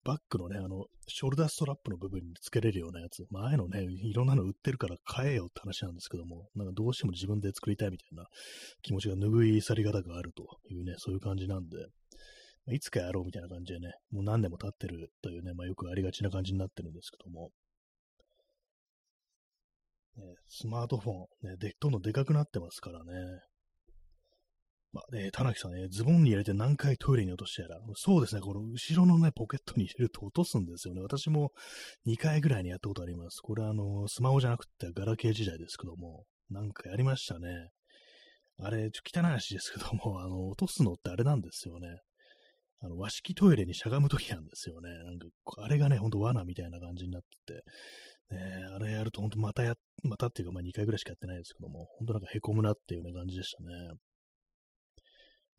バッグのね、あの、ショルダーストラップの部分につけれるようなやつ、まあ、ああいうのね、いろんなの売ってるから買えよって話なんですけども、なんかどうしても自分で作りたいみたいな気持ちが拭い去り方があるというね、そういう感じなんで、いつかやろうみたいな感じでね、もう何年も経ってるというね、まあ、よくありがちな感じになってるんですけども、ね、スマートフォン、ね、で、どんどんでかくなってますからね、まあね、田中さんね、ズボンに入れて何回トイレに落としてやら。そうですね、この後ろのね、ポケットに入れると落とすんですよね。私も2回ぐらいにやったことあります。これはあの、スマホじゃなくてガラケー時代ですけども、なんかやりましたね。あれ、ちょっと汚い話ですけども、あの、落とすのってあれなんですよね。あの、和式トイレにしゃがむときなんですよね。なんか、あれがね、ほんと罠みたいな感じになってて、ね、あれやるとほんとまたや、またっていうか、まあ2回ぐらいしかやってないですけども、ほんとなんか凹むなっていうね感じでしたね。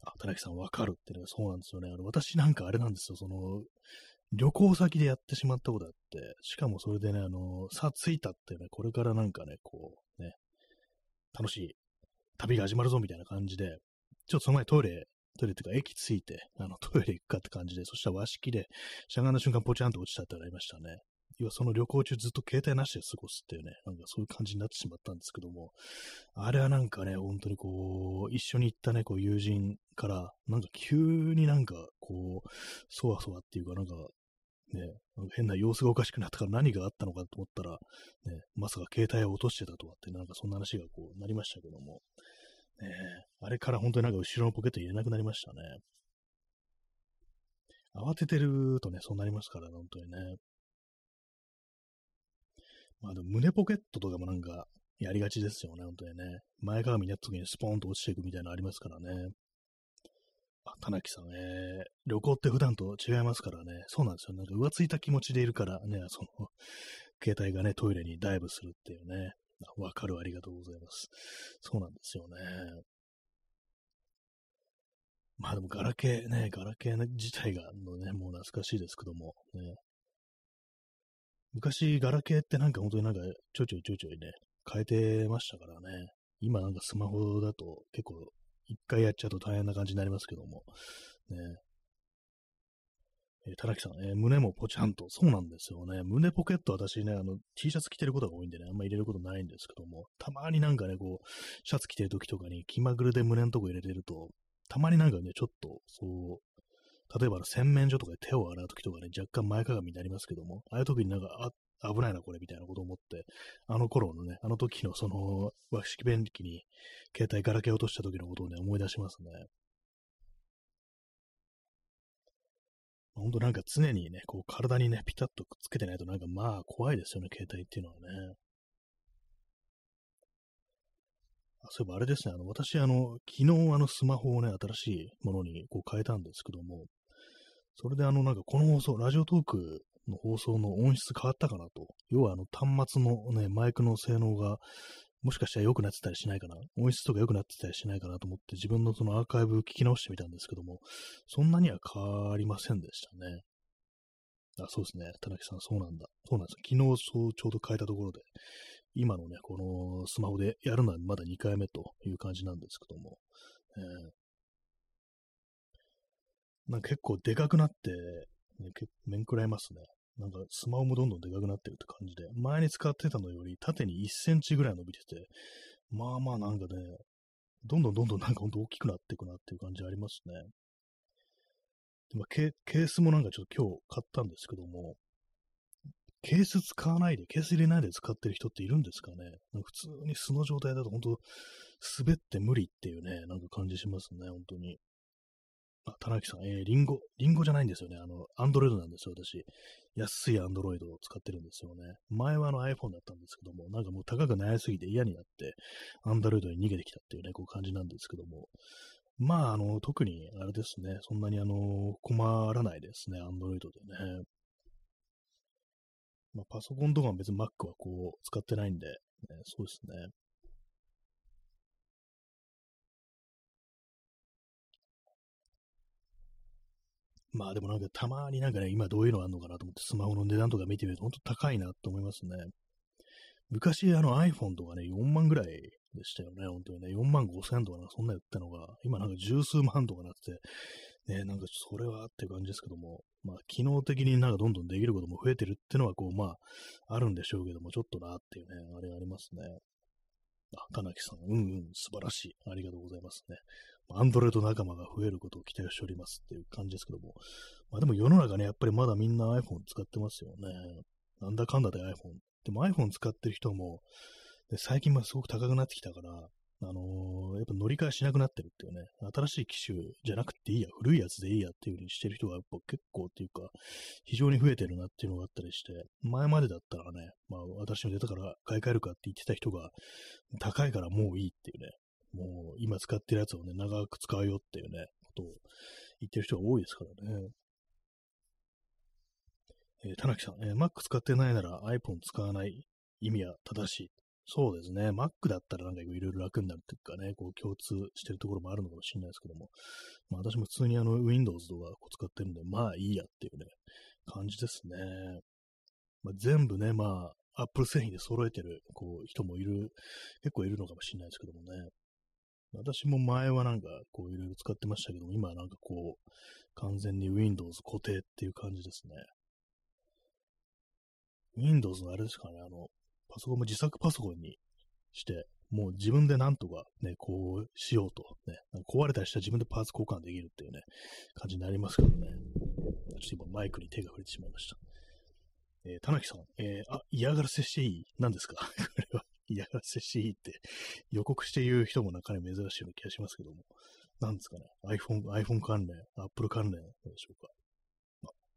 あ、田中さんわかるってね、そうなんですよね。あの、私なんかあれなんですよ、その、旅行先でやってしまったことあって、しかもそれでね、あの、さあ着いたってね、これからなんかね、こう、ね、楽しい旅が始まるぞみたいな感じで、ちょっとその前トイレ、トイレっていうか駅着いて、あの、トイレ行くかって感じで、そしたら和式で、しゃがんだ瞬間ポチャンと落ちたってありましたね。要はその旅行中ずっと携帯なしで過ごすっていうね、なんかそういう感じになってしまったんですけども、あれはなんかね、本当にこう、一緒に行ったね、こう友人から、なんか急になんかこう、そわそわっていうかなんか、ね、なんか変な様子がおかしくなったから何があったのかと思ったら、ね、まさか携帯を落としてたとかって、なんかそんな話がこうなりましたけども、ね、あれから本当になんか後ろのポケット入れなくなりましたね。慌ててるとね、そうなりますから、本当にね。まあでも胸ポケットとかもなんかやりがちですよね、本当にね。前かがみになった時にスポーンと落ちていくみたいなのありますからね。あ、田中さん、えー、旅行って普段と違いますからね。そうなんですよ。なんか浮ついた気持ちでいるからね、その、携帯がね、トイレにダイブするっていうね。わかる、ありがとうございます。そうなんですよね。まあでも、ガラケーね、ガラケー自体がのね、もう懐かしいですけども、ね。昔、ガラケーってなんか本当になんかちょいちょいちょいちょいね、変えてましたからね。今なんかスマホだと結構一回やっちゃうと大変な感じになりますけども。ね。えー、田中さん、えー、胸もポチャンと。そうなんですよね。胸ポケット私ね、あの、T シャツ着てることが多いんでね、あんま入れることないんですけども、たまになんかね、こう、シャツ着てる時とかに気まぐれで胸のとこ入れてると、たまになんかね、ちょっと、そう、例えば洗面所とかで手を洗う時とかね、若干前かがみになりますけども、ああいう時になんか、あ、危ないな、これ、みたいなことを思って、あの頃のね、あの時のその、和式便器に携帯ガラケー落とした時のことをね、思い出しますね。ほんとなんか常にね、こう体にね、ピタッとくっつけてないとなんかまあ怖いですよね、携帯っていうのはね。あそういえばあれですね、あの、私、あの、昨日あのスマホをね、新しいものにこう変えたんですけども、それであの、なんかこの放送、ラジオトークの放送の音質変わったかなと。要はあの端末のね、マイクの性能がもしかしたら良くなってたりしないかな音質とか良くなってたりしないかなと思って自分のそのアーカイブ聞き直してみたんですけども、そんなには変わりませんでしたね。あ、そうですね。田中さん、そうなんだ。そうなんです昨日そうちょうど変えたところで、今のね、このスマホでやるのはまだ2回目という感じなんですけども、えー、なんか結構でかくなって、ね、面食らいますね。なんかスマホもどんどんでかくなってるって感じで、前に使ってたのより縦に1センチぐらい伸びてて、まあまあなんかね、どんどん どんどんなんかほんと大きくなっていくなっていう感じありますね。でもケケースもなんかちょっと今日買ったんですけども、ケース使わないで、ケース入れないで使ってる人っているんですかね普通に素の状態だと本当滑って無理っていうね、なんか感じしますね、本当に。あ、田中さん、えー、リンゴ、リンゴじゃないんですよね。あの、アンドロイドなんですよ、私。安いアンドロイドを使ってるんですよね。前はあの iPhone だったんですけども、なんかもう高くなりすぎて嫌になって、アンドロイドに逃げてきたっていうね、こう感じなんですけども。まあ、あの、特に、あれですね、そんなにあの、困らないですね、アンドロイドでね。まあ、パソコンとかも別に Mac はこう、使ってないんで、ね、そうですね。まあでもなんかたまになんかね、今どういうのがあるのかなと思ってスマホの値段とか見てみると本当高いなと思いますね。昔あの iPhone とかね、4万ぐらいでしたよね、本当にね。4万5千とかなそんな言ったのが、今なんか十数万とかなってて、ね、なんかそれはっていう感じですけども、まあ機能的になんかどんどんできることも増えてるっていうのはこう、まあ、あるんでしょうけども、ちょっとなっていうね、あれがありますね。あ、田中さん、うんうん、素晴らしい。ありがとうございますね。アンドロイド仲間が増えることを期待しておりますっていう感じですけども。まあでも世の中ね、やっぱりまだみんな iPhone 使ってますよね。なんだかんだで iPhone。でも iPhone 使ってる人も、で最近はすごく高くなってきたから、あのー、やっぱ乗り換えしなくなってるっていうね、新しい機種じゃなくていいや、古いやつでいいやっていう風にしてる人がやっぱ結構っていうか、非常に増えてるなっていうのがあったりして、前までだったらね、まあ私も出たから買い替えるかって言ってた人が、高いからもういいっていうね、もう今使ってるやつをね、長く使うよっていうね、ことを言ってる人が多いですからね。えー、田中さん、えー、Mac 使ってないなら iPhone 使わない意味は正しい。そうですね。Mac だったらなんかいろいろ楽になるっていうかね、こう共通してるところもあるのかもしれないですけども、まあ私も普通にあの Windows とかこう使ってるんで、まあいいやっていうね、感じですね。まあ、全部ね、まあ Apple 製品で揃えてるこう人もいる、結構いるのかもしれないですけどもね。私も前はなんかこういろいろ使ってましたけども、今はなんかこう、完全に Windows 固定っていう感じですね。Windows のあれですかね、あの、パソコンも自作パソコンにして、もう自分でなんとかね、こうしようと、ね、壊れたりしたら自分でパーツ交換できるっていうね、感じになりますからね。ちょっと今マイクに手が触れてしまいました。えー、田中さん、えー、あ、嫌がらせしていい？何ですか？これは嫌がらせしいって予告して言う人もなかなか珍しいような気がしますけども。何ですかね ?iPhone、iPhone 関連、Apple 関連でしょうか。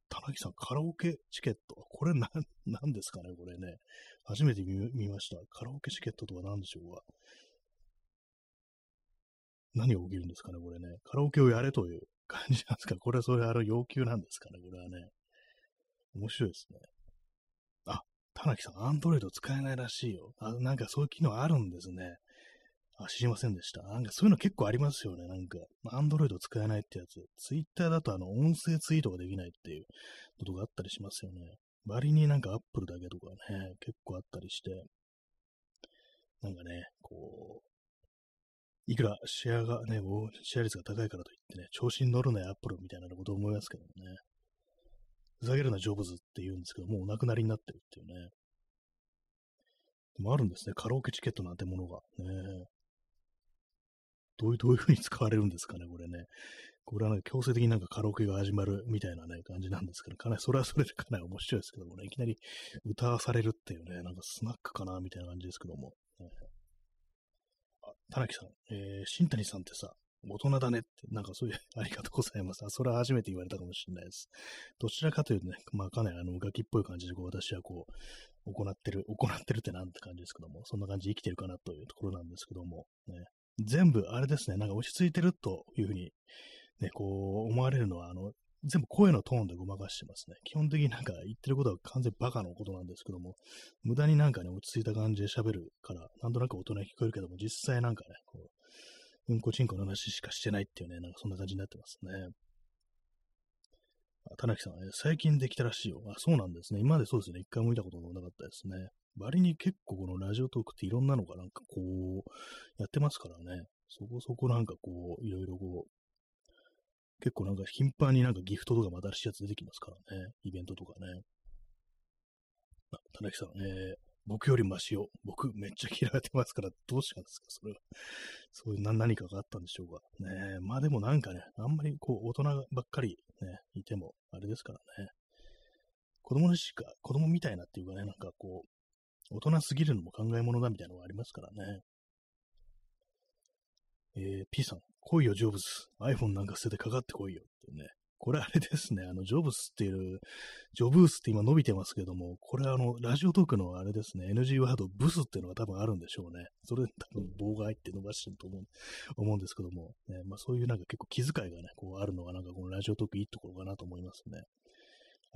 田中さん、カラオケチケット。これ何、何ですかねこれね。初めて見ました。カラオケチケットとは何でしょうか。何が起きるんですかねこれね。カラオケをやれという感じなんですかこれはそれあの要求なんですかねこれはね。面白いですね。あ、田中さん、アンドロイド使えないらしいよ。あ、なんかそういう機能あるんですね。あ、知りませんでした。なんかそういうの結構ありますよね。なんか、アンドロイド使えないってやつ。ツイッターだとあの、音声ツイートができないっていうことがあったりしますよね。割になんかアップルだけとかね、結構あったりして、なんかね、こう、いくらシェアがね、シェア率が高いからといってね、調子に乗るなよ、アップルみたいなこと思いますけどね。ふざけるな、ジョブズって言うんですけど、もうお亡くなりになってるっていうね。でもあるんですね、カラオケチケットなんてものが。ね。どういう、どういう風に使われるんですかね、これね。これはなんか強制的になんかカラオケが始まるみたいなね、感じなんですけど、かなり、それはそれでかなり面白いですけどもね、いきなり歌わされるっていうね、なんかスナックかな、みたいな感じですけども。ね、あ、田中さん、えー、新谷さんってさ、大人だねって、なんかそういう、ありがとうございます。あ、それは初めて言われたかもしれないです。どちらかというとね、まあかなりあの、ガキっぽい感じでこう私はこう、行ってる、行ってるってなんて感じですけども、そんな感じで生きてるかなというところなんですけども、ね、全部、あれですね、なんか落ち着いてるというふうに、ね、こう、思われるのは、あの、全部声のトーンでごまかしてますね。基本的になんか言ってることは完全バカのことなんですけども、無駄になんかね、落ち着いた感じで喋るから、なんとなく大人に聞こえるけども、実際なんかね、こう、うんこちんこの話しかしてないっていうね、なんかそんな感じになってますね。田中さん、ね最近できたらしいよ。あ、そうなんですね。今までそうですね。一回も見たことなかったですね。割に結構このラジオトークっていろんなのがなんかこう、やってますからね。そこそこなんかこう、いろいろこう、結構なんか頻繁になんかギフトとかまた新しいやつ出てきますからね。イベントとかね。あ、田中さん、えー、僕よりマシよ。僕めっちゃ嫌われてますから、どうしたんですか？それは。そういう何かがあったんでしょうか。ねまあでもなんかね、あんまりこう、大人ばっかりね、いても、あれですからね。子供にしか、子供みたいなっていうかね、なんかこう、大人すぎるのも考え物だみたいなのがありますからね。えー、P さん、来いよ、ジョブズ。iPhone なんか捨ててかかってこいよ。ってね。これあれですね、あの、ジョブスっていう、ジョブースって今伸びてますけども、これあの、ラジオトークのあれですね、NG ワード、ブスっていうのが多分あるんでしょうね。それで多分棒が入って伸ばしてると思う思うんですけども、ね、まあそういうなんか結構気遣いがね、こうあるのがなんかこのラジオトークいいところかなと思いますね。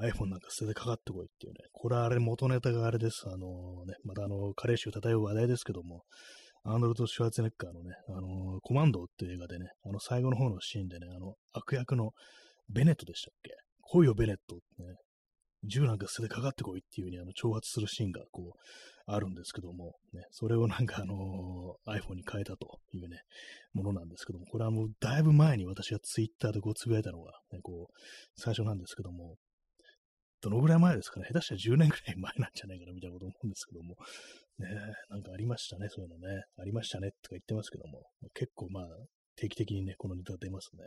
iPhone なんか捨ててかかってこいっていうね。これあれ元ネタがあれです。あのね、またあの、カレー臭漂う話題ですけども、アーノルド・シュワーツェネッカーのね、あのコマンドっていう映画でね、あの最後の方のシーンでね、あの、悪役のベネットでしたっけ？来いよ、ベネットってね、銃なんか捨ててかかってこいっていう風にあの挑発するシーンがこう、あるんですけども、ね、それをなんかあの、iPhone に変えたというね、ものなんですけども、これはもうだいぶ前に私が Twitter でこうつぶやいたのが、ね、こう、最初なんですけども、どのぐらい前ですかね？下手したら10年ぐらい前なんじゃないかなみたいなこと思うんですけども、ね、なんかありましたね、そういうのね。ありましたねとか言ってますけども、結構まあ、定期的にね、このネタ出ますね。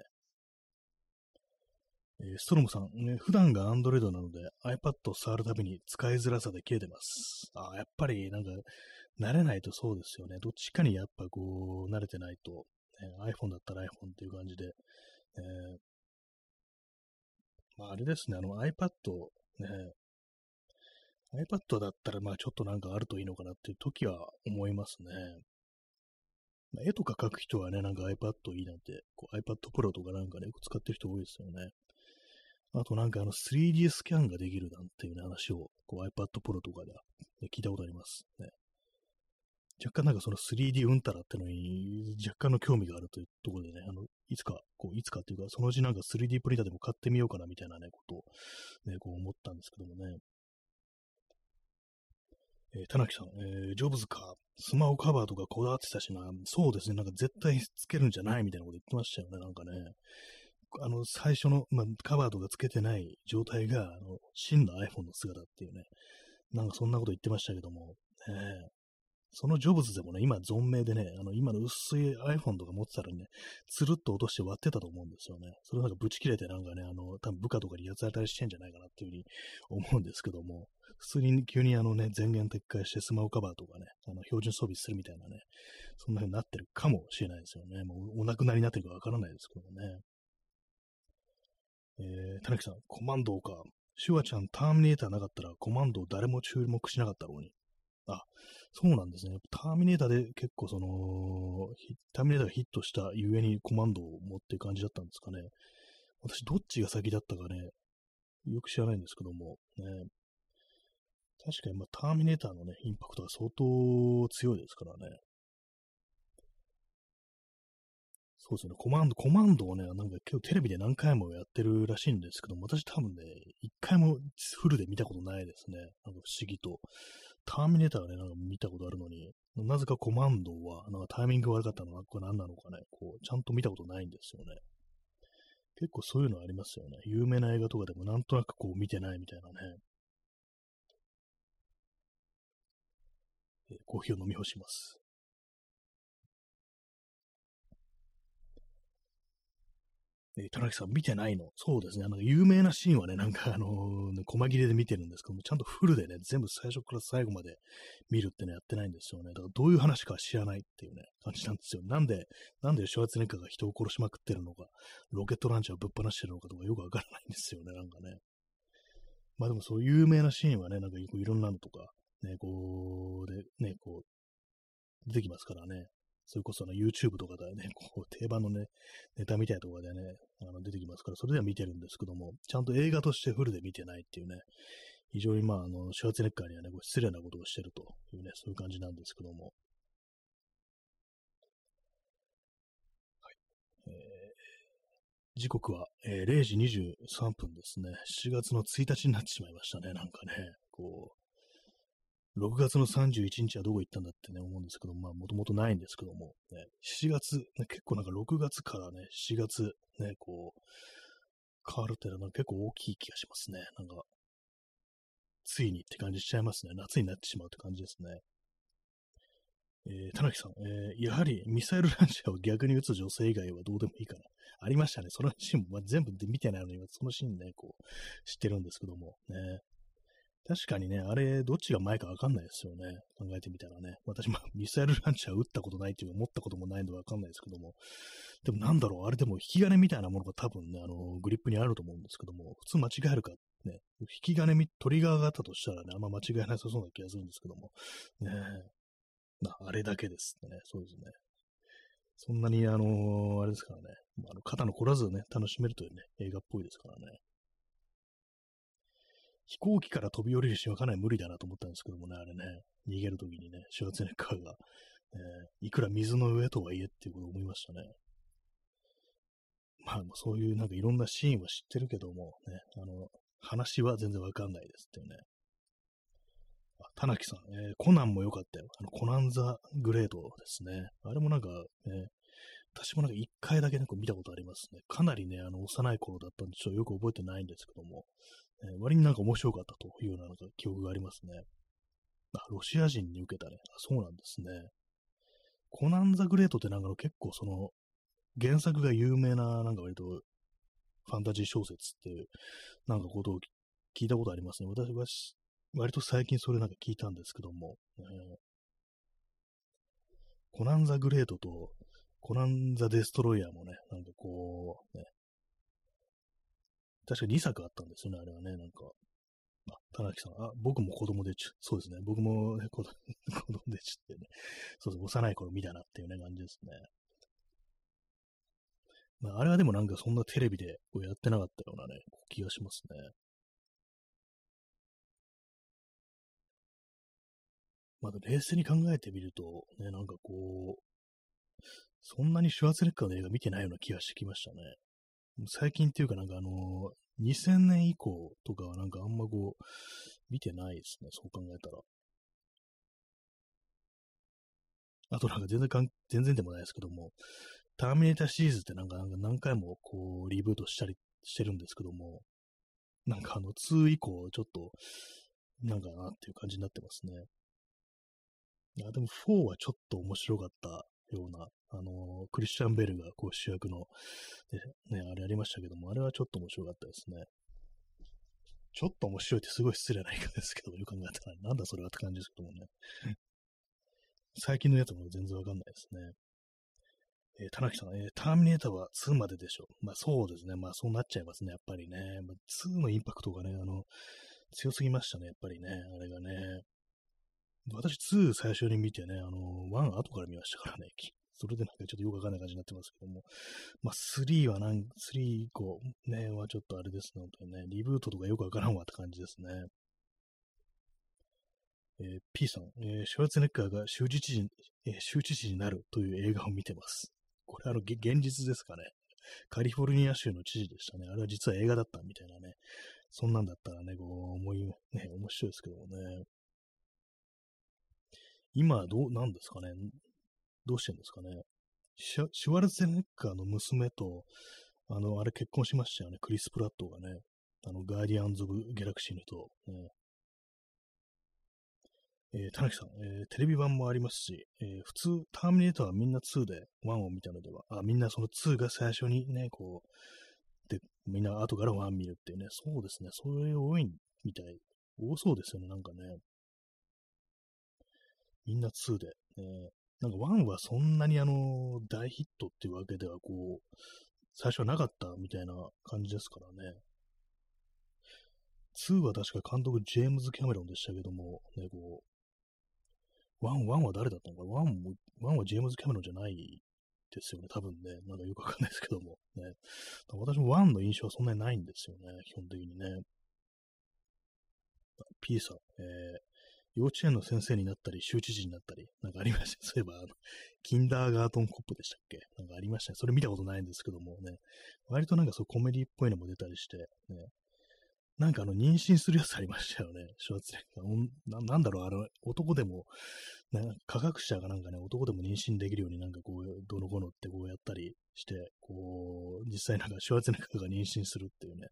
え、ストロムさん、ね、普段が Android なので iPad を触るたびに使いづらさで切れてます。あやっぱりなんか、慣れないとそうですよね。どっちかにやっぱこう、慣れてないと、ね、iPhone だったら iPhone っていう感じで、えーまあ、あれですね、あの iPad ね、iPad だったら、まあちょっとなんかあるといいのかなっていう時は思いますね。まあ、絵とか描く人はね、なんか iPad いいなんて、こう iPad Pro とかなんかね、よく使ってる人多いですよね。あとなんかあの 3D スキャンができるなんていう、ね、話をこう iPad Pro とかで、ね、聞いたことあります、ね。若干なんかその 3D うんたらってのに若干の興味があるというところでね、あの、いつか、こう、いつかっていうか、そのうちなんか 3D プリンターでも買ってみようかなみたいなね、ことを、ね、こう思ったんですけどもね。えー、田中さん、えー、ジョブズか、スマホカバーとかこだわってたしな、そうですね、なんか絶対つけるんじゃないみたいなこと言ってましたよね、なんかね。あの、最初の、まあ、カバーとかつけてない状態が、あの、真の iPhone の姿っていうね、なんかそんなこと言ってましたけども、えー、そのジョブズでもね、今存命でね、あの、今の薄い iPhone とか持ってたらね、つるっと落として割ってたと思うんですよね。それなんかブチ切れてなんかね、あの、多分部下とかにやつ当たりしてんじゃないかなっていうふうに思うんですけども、普通に急にあのね、前言撤回してスマホカバーとかね、あの、標準装備するみたいなね、そんな風になってるかもしれないですよね。もうお亡くなりになってるかわからないですけどね。えー、田中さん、コマンドか。シュワちゃん、ターミネーターなかったらコマンドを誰も注目しなかったろうに。あ、そうなんですね。ターミネーターで結構その、ターミネーターがヒットしたゆえにコマンドを持って感じだったんですかね。私、どっちが先だったかね、よく知らないんですけども、ね。確かに、まあ、ターミネーターのね、インパクトが相当強いですからね。そうですね、コマンド、コマンドをね、なんか今日テレビで何回もやってるらしいんですけども、私多分ね、一回もフルで見たことないですね。なんか不思議と。ターミネーターはね、なんか見たことあるのに、なぜかコマンドは、なんかタイミング悪かったのか、これ何なのかね、こう、ちゃんと見たことないんですよね。結構そういうのありますよね。有名な映画とかでもなんとなくこう見てないみたいなね。えコーヒーを飲み干します。えー、田中さん見てないの？そうですね。あの、有名なシーンはね、なんかあのー、細切れで見てるんですけども、ちゃんとフルでね、全部最初から最後まで見るってね、やってないんですよね。だからどういう話か知らないっていうね、感じなんですよ。なんで、なんでシュワツネッカーが人を殺しまくってるのか、ロケットランチャーぶっ放してるのかとかよくわからないんですよね、なんかね。まあでもそういう有名なシーンはね、なんかいろんなのとか、ね、こう、で、ね、こう、出てきますからね。それこそね、YouTube とかでね、こう、定番のね、ネタみたいなところでね、あの出てきますから、それでは見てるんですけども、ちゃんと映画としてフルで見てないっていうね、非常にまあ、あの、シュワツネッカーにはね、こう失礼なことをしてるというね、そういう感じなんですけども。はい。えー、時刻は、えー、0時23分ですね。7月の1日になってしまいましたね、なんかね。こう、6月の31日はどこ行ったんだってね、思うんですけど、まあ、もともとないんですけども、ね、7月、ね、結構なんか6月からね、7月、ね、こう、変わるってのは結構大きい気がしますね。なんか、ついにって感じしちゃいますね。夏になってしまうって感じですね。えー、田中さん、えー、やはりミサイルランチャーを逆に撃つ女性以外はどうでもいいかな。ありましたね。そのシーンも、まあ、全部で見てないのに、そのシーンね、こう、知ってるんですけども、ね。確かにね、あれ、どっちが前かわかんないですよね。考えてみたらね。私、まあ、ミサイルランチャー撃ったことないっていうか、持ったこともないんでわかんないですけども。でもなんだろう、あれでも引き金みたいなものが多分ね、あの、グリップにあると思うんですけども、普通間違えるか、ね、引き金み、トリガーがあったとしたらね、あんま間違いなさそうな気がするんですけども。ねえ。あれだけですね。そうですね。そんなに、あのー、あれですからね、あの肩の凝らずね、楽しめるというね、映画っぽいですからね。飛行機から飛び降りるシーンはかなり無理だなと思ったんですけどもね、あれね、逃げるときにね、シュワツネッカーが、えー、いくら水の上とはいえっていうことを思いましたね。まあ、そういうなんかいろんなシーンは知ってるけども、ね、あの、話は全然わかんないですっていうね。あ、田中さん、えー、コナンも良かったよ。あの、コナンザグレードですね。あれもなんか、ね、私もなんか一回だけなんか見たことありますね。かなりね、あの、幼い頃だったんで、ちょっとよく覚えてないんですけども、えー、割になんか面白かったというようななんか記憶がありますね。あ、ロシア人に受けたね。あ、そうなんですね。コナン・ザ・グレートってなんかの結構その、原作が有名な、なんか割と、ファンタジー小説っていう、なんかことを聞いたことありますね。私は、割と最近それなんか聞いたんですけども、えー、コナン・ザ・グレートと、コナン・ザ・デストロイヤーもね、なんかこう、ね、確か2作あったんですよね、あれはね、なんか。あ、田中さん、あ、僕も子供でちゅ、そうですね、僕も、子供でちってね、そうそう、幼い頃見たなっていうね、感じですね。まあ、あれはでもなんかそんなテレビでこうやってなかったようなね、気がしますね。まだ冷静に考えてみると、ね、なんかこう、そんなにシュワツネッカーの映画見てないような気がしてきましたね。最近っていうかなんかあの、2000年以降とかはなんかあんまこう、見てないですね、そう考えたら。あとなんか全然かん、全然でもないですけども、ターミネーターシリーズってなんかなんか何回もこう、リブートしたりしてるんですけども、なんかあの、2以降ちょっと、なんかなっていう感じになってますね。いや、でも4はちょっと面白かったような、あのー、クリスチャン・ベルがこう主役の、ね、あれありましたけども、あれはちょっと面白かったですね。ちょっと面白いってすごい失礼な言い方ですけど、よく考えたら、なんだそれはって感じですけどもね。最近のやつも全然わかんないですね。えー、田中さん、えー、ターミネーターは2まででしょう。まあそうですね。まあそうなっちゃいますね、やっぱりね。まあ、2のインパクトがね、あの、強すぎましたね、やっぱりね、あれがね。私2最初に見てね、あの、1後から見ましたからね。それでなんかちょっとよくわかんない感じになってますけども。まあ3はなん、3以降ね、はちょっとあれですね、本当にね。リブートとかよくわからんわって感じですね。えー、P さん、えー、シュワルツネッカーが州知事、えー、州知事になるという映画を見てます。これあの、現実ですかね。カリフォルニア州の知事でしたね。あれは実は映画だったみたいなね。そんなんだったらね、こう、思い、ね、面白いですけどもね。今、どう、なんですかね。どうしてんですかね。シュワルツェネッカーの娘と、あの、あれ結婚しましたよね。クリス・プラットがね。あの、ガーディアンズ・オブ・ギャラクシーにと、ね。えー、田中さん、えー、テレビ版もありますし、えー、普通、ターミネーターはみんな2で1を見たのでは、あ、みんなその2が最初にね、こう、で、みんな後から1見るっていうね、そうですね、それ多いみたい、多そうですよね、なんかね。みんな2で、ね、なんか1はそんなにあの、大ヒットっていうわけでは、こう、最初はなかったみたいな感じですからね。2は確か監督ジェームズ・キャメロンでしたけども、ね、こう、ワン、ワンは誰だったのかワンも、ワンはジェームズ・キャメロンじゃないですよね。多分ね。なんかよくわかんないですけども。ね。私もワンの印象はそんなにないんですよね。基本的にね。P さん、えー、幼稚園の先生になったり、州知事になったり、なんかありました、そういえば、あの、キンダーガートンコップでしたっけ？なんかありましたね。それ見たことないんですけどもね。割となんかそうコメディっぽいのも出たりして、ね。なんかあの、妊娠するやつありましたよね。ショーツレッガー。なんだろう、あの、男でも、科学者がなんかね、男でも妊娠できるようになんかこう、どのこのってこうやったりして、こう、実際なんかシュワーツェネッガーが妊娠するっていうね、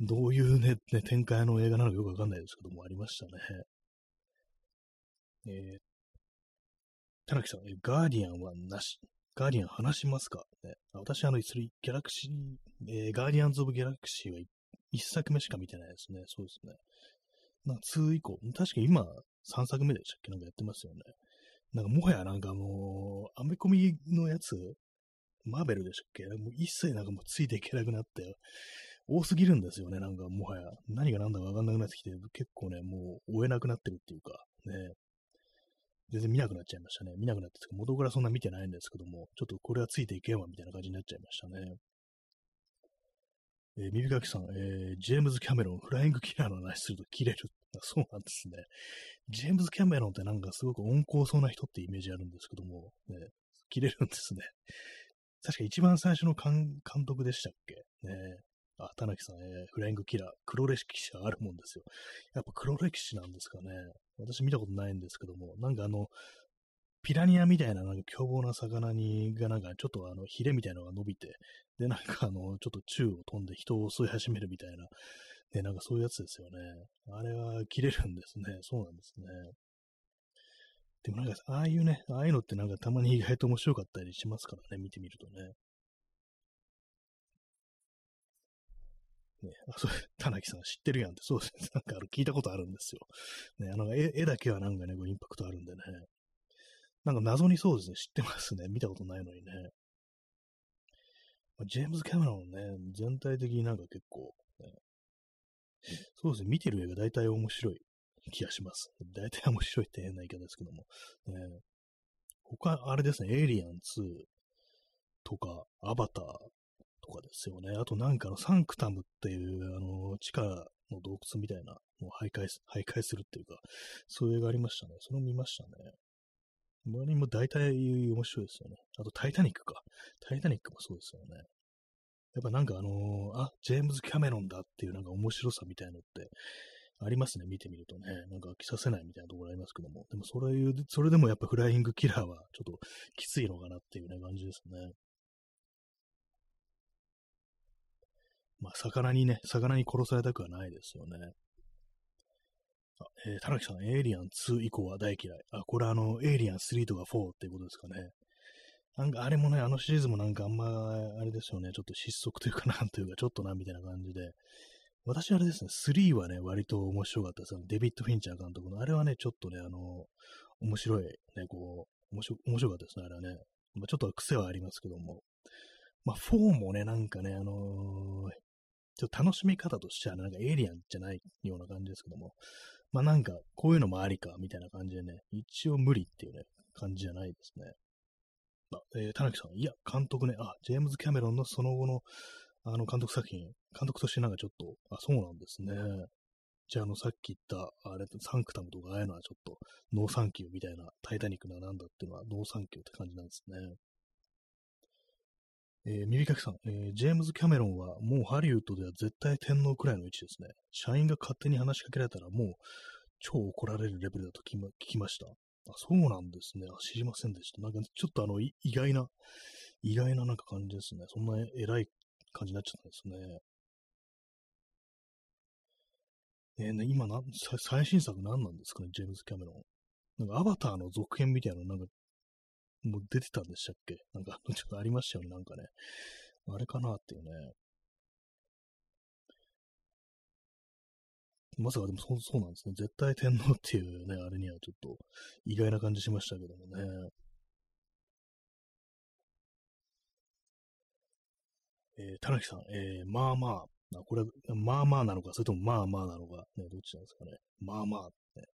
どういうね、ね展開の映画なのかよくわかんないですけども、ありましたね。えー、田中さん、ガーディアンはなし。ガーディアン話しますか、ね、私、あの、ギャラクシー、えー、ガーディアンズ・オブ・ギャラクシーは一作目しか見てないですね。そうですね。なんか2以降、確か今3作目でしたっけ？なんかやってますよね。なんかもはやなんかもう、アメコミのやつ、マーベルでしたっけ？もう一切なんかもうついていけなくなって、多すぎるんですよね。なんかもはや。何が何だかわかんなくなってきて、結構ね、もう追えなくなってるっていうか、ね。全然見なくなっちゃいましたね。見なくなって、元からそんな見てないんですけども、ちょっとこれはついていけんわみたいな感じになっちゃいましたね。えー、耳かきさん、えー、ジェームズ・キャメロン、フライングキラーの話すると切れる。そうなんですね。ジェームズ・キャメロンってなんかすごく温厚そうな人ってイメージあるんですけども、ね、切れるんですね。確か一番最初の監督でしたっけ？ねあ、田中さん、えー、フライングキラー、黒歴史あるもんですよ。やっぱ黒歴史なんですかね。私見たことないんですけども、なんかあの、ピラニアみたいななんか凶暴な魚にがなんかちょっとあのヒレみたいなのが伸びて、でなんかあのちょっと宙を飛んで人を襲い始めるみたいな、ね、なんかそういうやつですよね。あれは切れるんですね。そうなんですね。でもなんか、ああいうね、ああいうのってなんかたまに意外と面白かったりしますからね、見てみるとね。ね、あ、それ、田中さん知ってるやんって、そうですね。なんかあの聞いたことあるんですよ。ね、あの絵絵だけはなんかね、こうインパクトあるんでね。なんか謎にそうですね。知ってますね。見たことないのにね。まあ、ジェームズ・キャメロンね、全体的になんか結構、ね、そうですね。見てる映画大体面白い気がします。大体面白いって変な言い方ですけども。ね、他、あれですね。エイリアン2とか、アバターとかですよね。あとなんかのサンクタムっていう、あの、地下の洞窟みたいな、もう徘徊、徘徊するっていうか、そういう映画ありましたね。それを見ましたね。周りも大体面白いですよね。あと、タイタニックか。タイタニックもそうですよね。やっぱなんかあのー、あ、ジェームズ・キャメロンだっていうなんか面白さみたいのってありますね、見てみるとね。なんか飽きさせないみたいなところありますけども。でもそれ、それでもやっぱフライングキラーはちょっときついのかなっていうね、感じですね。まあ、魚にね、魚に殺されたくはないですよね。あえー、田中さん、エイリアン2以降は大嫌い。あ、これあの、エイリアン3とか4っていうことですかね。なんかあれもね、あのシリーズもなんかあんま、あれですよね、ちょっと失速というかなんというか、ちょっとな、みたいな感じで。私あれですね、3はね、割と面白かったです。デビッド・フィンチャー監督の。あれはね、ちょっとね、あの、面白い、ね、こう、面白面白かったですね、あれはね。まあ、ちょっと癖はありますけども。まあ、4もね、なんかね、あのー、ちょっと楽しみ方としては、なんかエイリアンじゃないような感じですけども、まあなんか、こういうのもありか、みたいな感じでね、一応無理っていうね、感じじゃないですね。あ、えー、田中さん、いや、監督ね、あ、ジェームズ・キャメロンのその後の、あの、監督作品、監督としてなんかちょっと、あ、そうなんですね。じゃあ、あの、さっき言った、あれ、サンクタムとか、ああいうのはちょっと、ノーサンキューみたいな、タイタニックななんだっていうのは、ノーサンキューって感じなんですね。えー、耳かきさん、えー、ジェームズ・キャメロンはもうハリウッドでは絶対天皇くらいの位置ですね。社員が勝手に話しかけられたらもう超怒られるレベルだと聞きました。あ、そうなんですね。あ、知りませんでした。なんかちょっとあの、意外な、意外ななんか感じですね。そんな偉い感じになっちゃったんですね。えー、ね、今な、最新作何なんですかね、ジェームズ・キャメロン。なんかアバターの続編みたいなのなんかもう出てたんでしたっけ？なんか、ちょっとありましたよね、なんかね。あれかなっていうね。まさかでもそそうなんですね。絶対天皇っていうね、あれにはちょっと意外な感じしましたけどもね。えー、田中さん、えー、まあまあ、あこれ、まあまあなのか、それともまあまあなのか、ね、どっちなんですかね。まあまあ、ね。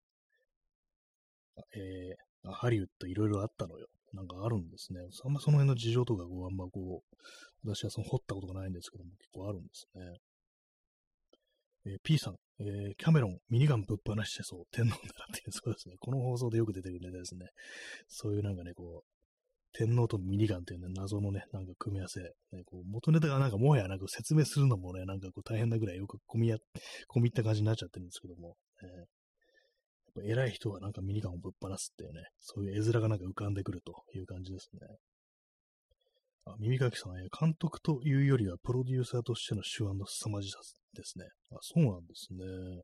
えー、ハリウッドいろいろあったのよ。なんかあるんですね。あんまその辺の事情とか、こう、あんまこう、私はその掘ったことがないんですけども、結構あるんですね。えー、P さん、えー、キャメロン、ミニガンぶっ放してそう、天皇だっていう、そうですね。この放送でよく出てくるネタですね。そういうなんかね、こう、天皇とミニガンっていうね、謎のね、なんか組み合わせ。ね、こう元ネタがなんかもはやなんか説明するのもね、なんかこう大変なぐらいよく込みや、込み入った感じになっちゃってるんですけども。えー偉い人はなんかミニガンをぶっ放すっていうね、そういう絵面がなんか浮かんでくるという感じですね。あ、耳かきさん、監督というよりはプロデューサーとしての手腕の凄まじさですね。あ、そうなんですね。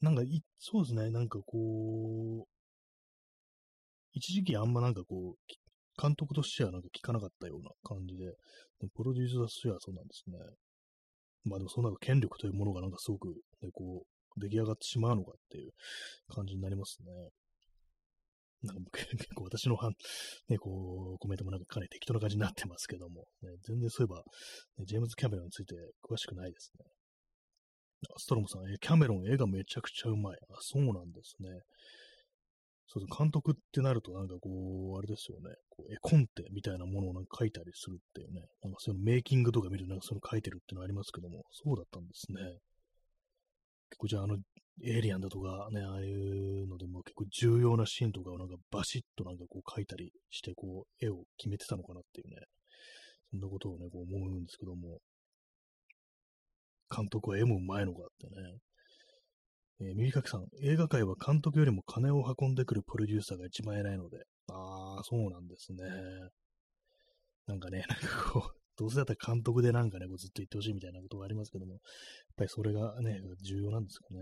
なんかい、そうですね、なんかこう、一時期あんまなんかこう、監督としてはなんか聞かなかったような感じで、でプロデューサーとしてはそうなんですね。まあでもそのなんか権力というものがなんかすごく、ね、こう、出来上がってしまうのかっていう感じになりますね。なんか 結構私のね、こう、コメントもなんかかなり適当な感じになってますけども、ね、全然そういえば、ね、ジェームズ・キャメロンについて詳しくないですね。ストロムさん、えキャメロン絵がめちゃくちゃうまい。あ、そうなんですね。そうそう、監督ってなると、なんかこう、あれですよね、こう絵コンテみたいなものをなんか書いたりするっていうね、なんかそういうメイキングとか見ると、なんかその書いてるってのありますけども、そうだったんですね。結構じゃあ、あの、エイリアンだとかね、ああいうのでも結構重要なシーンとかをなんかバシッとなんかこう描いたりして、こう、絵を決めてたのかなっていうね、そんなことをね、こう思うんですけども、監督は絵もうまいのかってね、えー、右かきさん、映画界は監督よりも金を運んでくるプロデューサーが一番偉いので、ああ、そうなんですね。なんかね、なんかこう、どうせだったら監督でなんかね、こうずっと言ってほしいみたいなことがありますけども、やっぱりそれがね、重要なんですかね。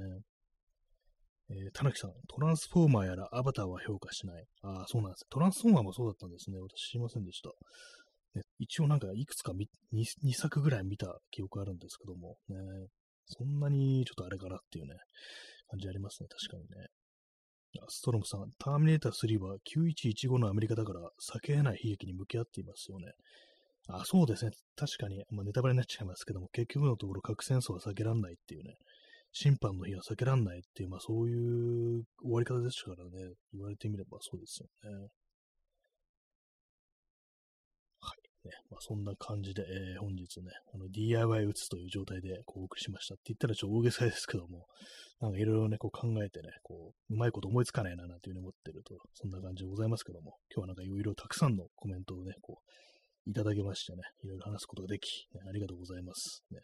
えー、田中さん、トランスフォーマーやらアバターは評価しない。ああ、そうなんです。トランスフォーマーもそうだったんですね。私知りませんでした。ね、一応なんかいくつか 2, 2作ぐらい見た記憶あるんですけども、ね、そんなにちょっとあれかなっていうね、感じありますね。確かにね。ストロムさん、ターミネーター3は9115のアメリカだから避け得ない悲劇に向き合っていますよね。あ、そうですね。確かに、まあ、ネタバレになっちゃいますけども、結局のところ核戦争は避けられないっていうね、審判の日は避けられないっていう、まあそういう終わり方でしたからね、言われてみればそうですよね。はい。ね、まあそんな感じで、えー、本日ね、あの DIY 打つという状態でこうお送りしましたって言ったらちょっと大げさですけども、なんかいろいろね、こう考えてね、こう、うまいこと思いつかないななんていうふうに思ってると、そんな感じでございますけども、今日はなんかいろいろたくさんのコメントをね、こう、いただきましてね、いろいろ話すことができ、ね、ありがとうございます。ね、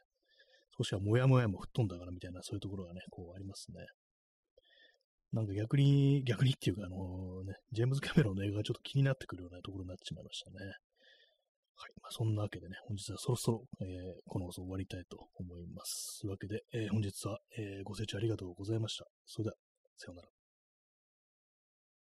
少しはもやもやも吹っ飛んだからみたいな、そういうところがね、こうありますね。なんか逆に、逆にっていうか、あのね、ジェームズ・キャメロンの映画がちょっと気になってくるようなところになってしまいましたね。はい。まあ、そんなわけでね、本日はそろそろ、えー、この放送終わりたいと思います。というわけで、えー、本日は、えー、ご清聴ありがとうございました。それでは、さようなら。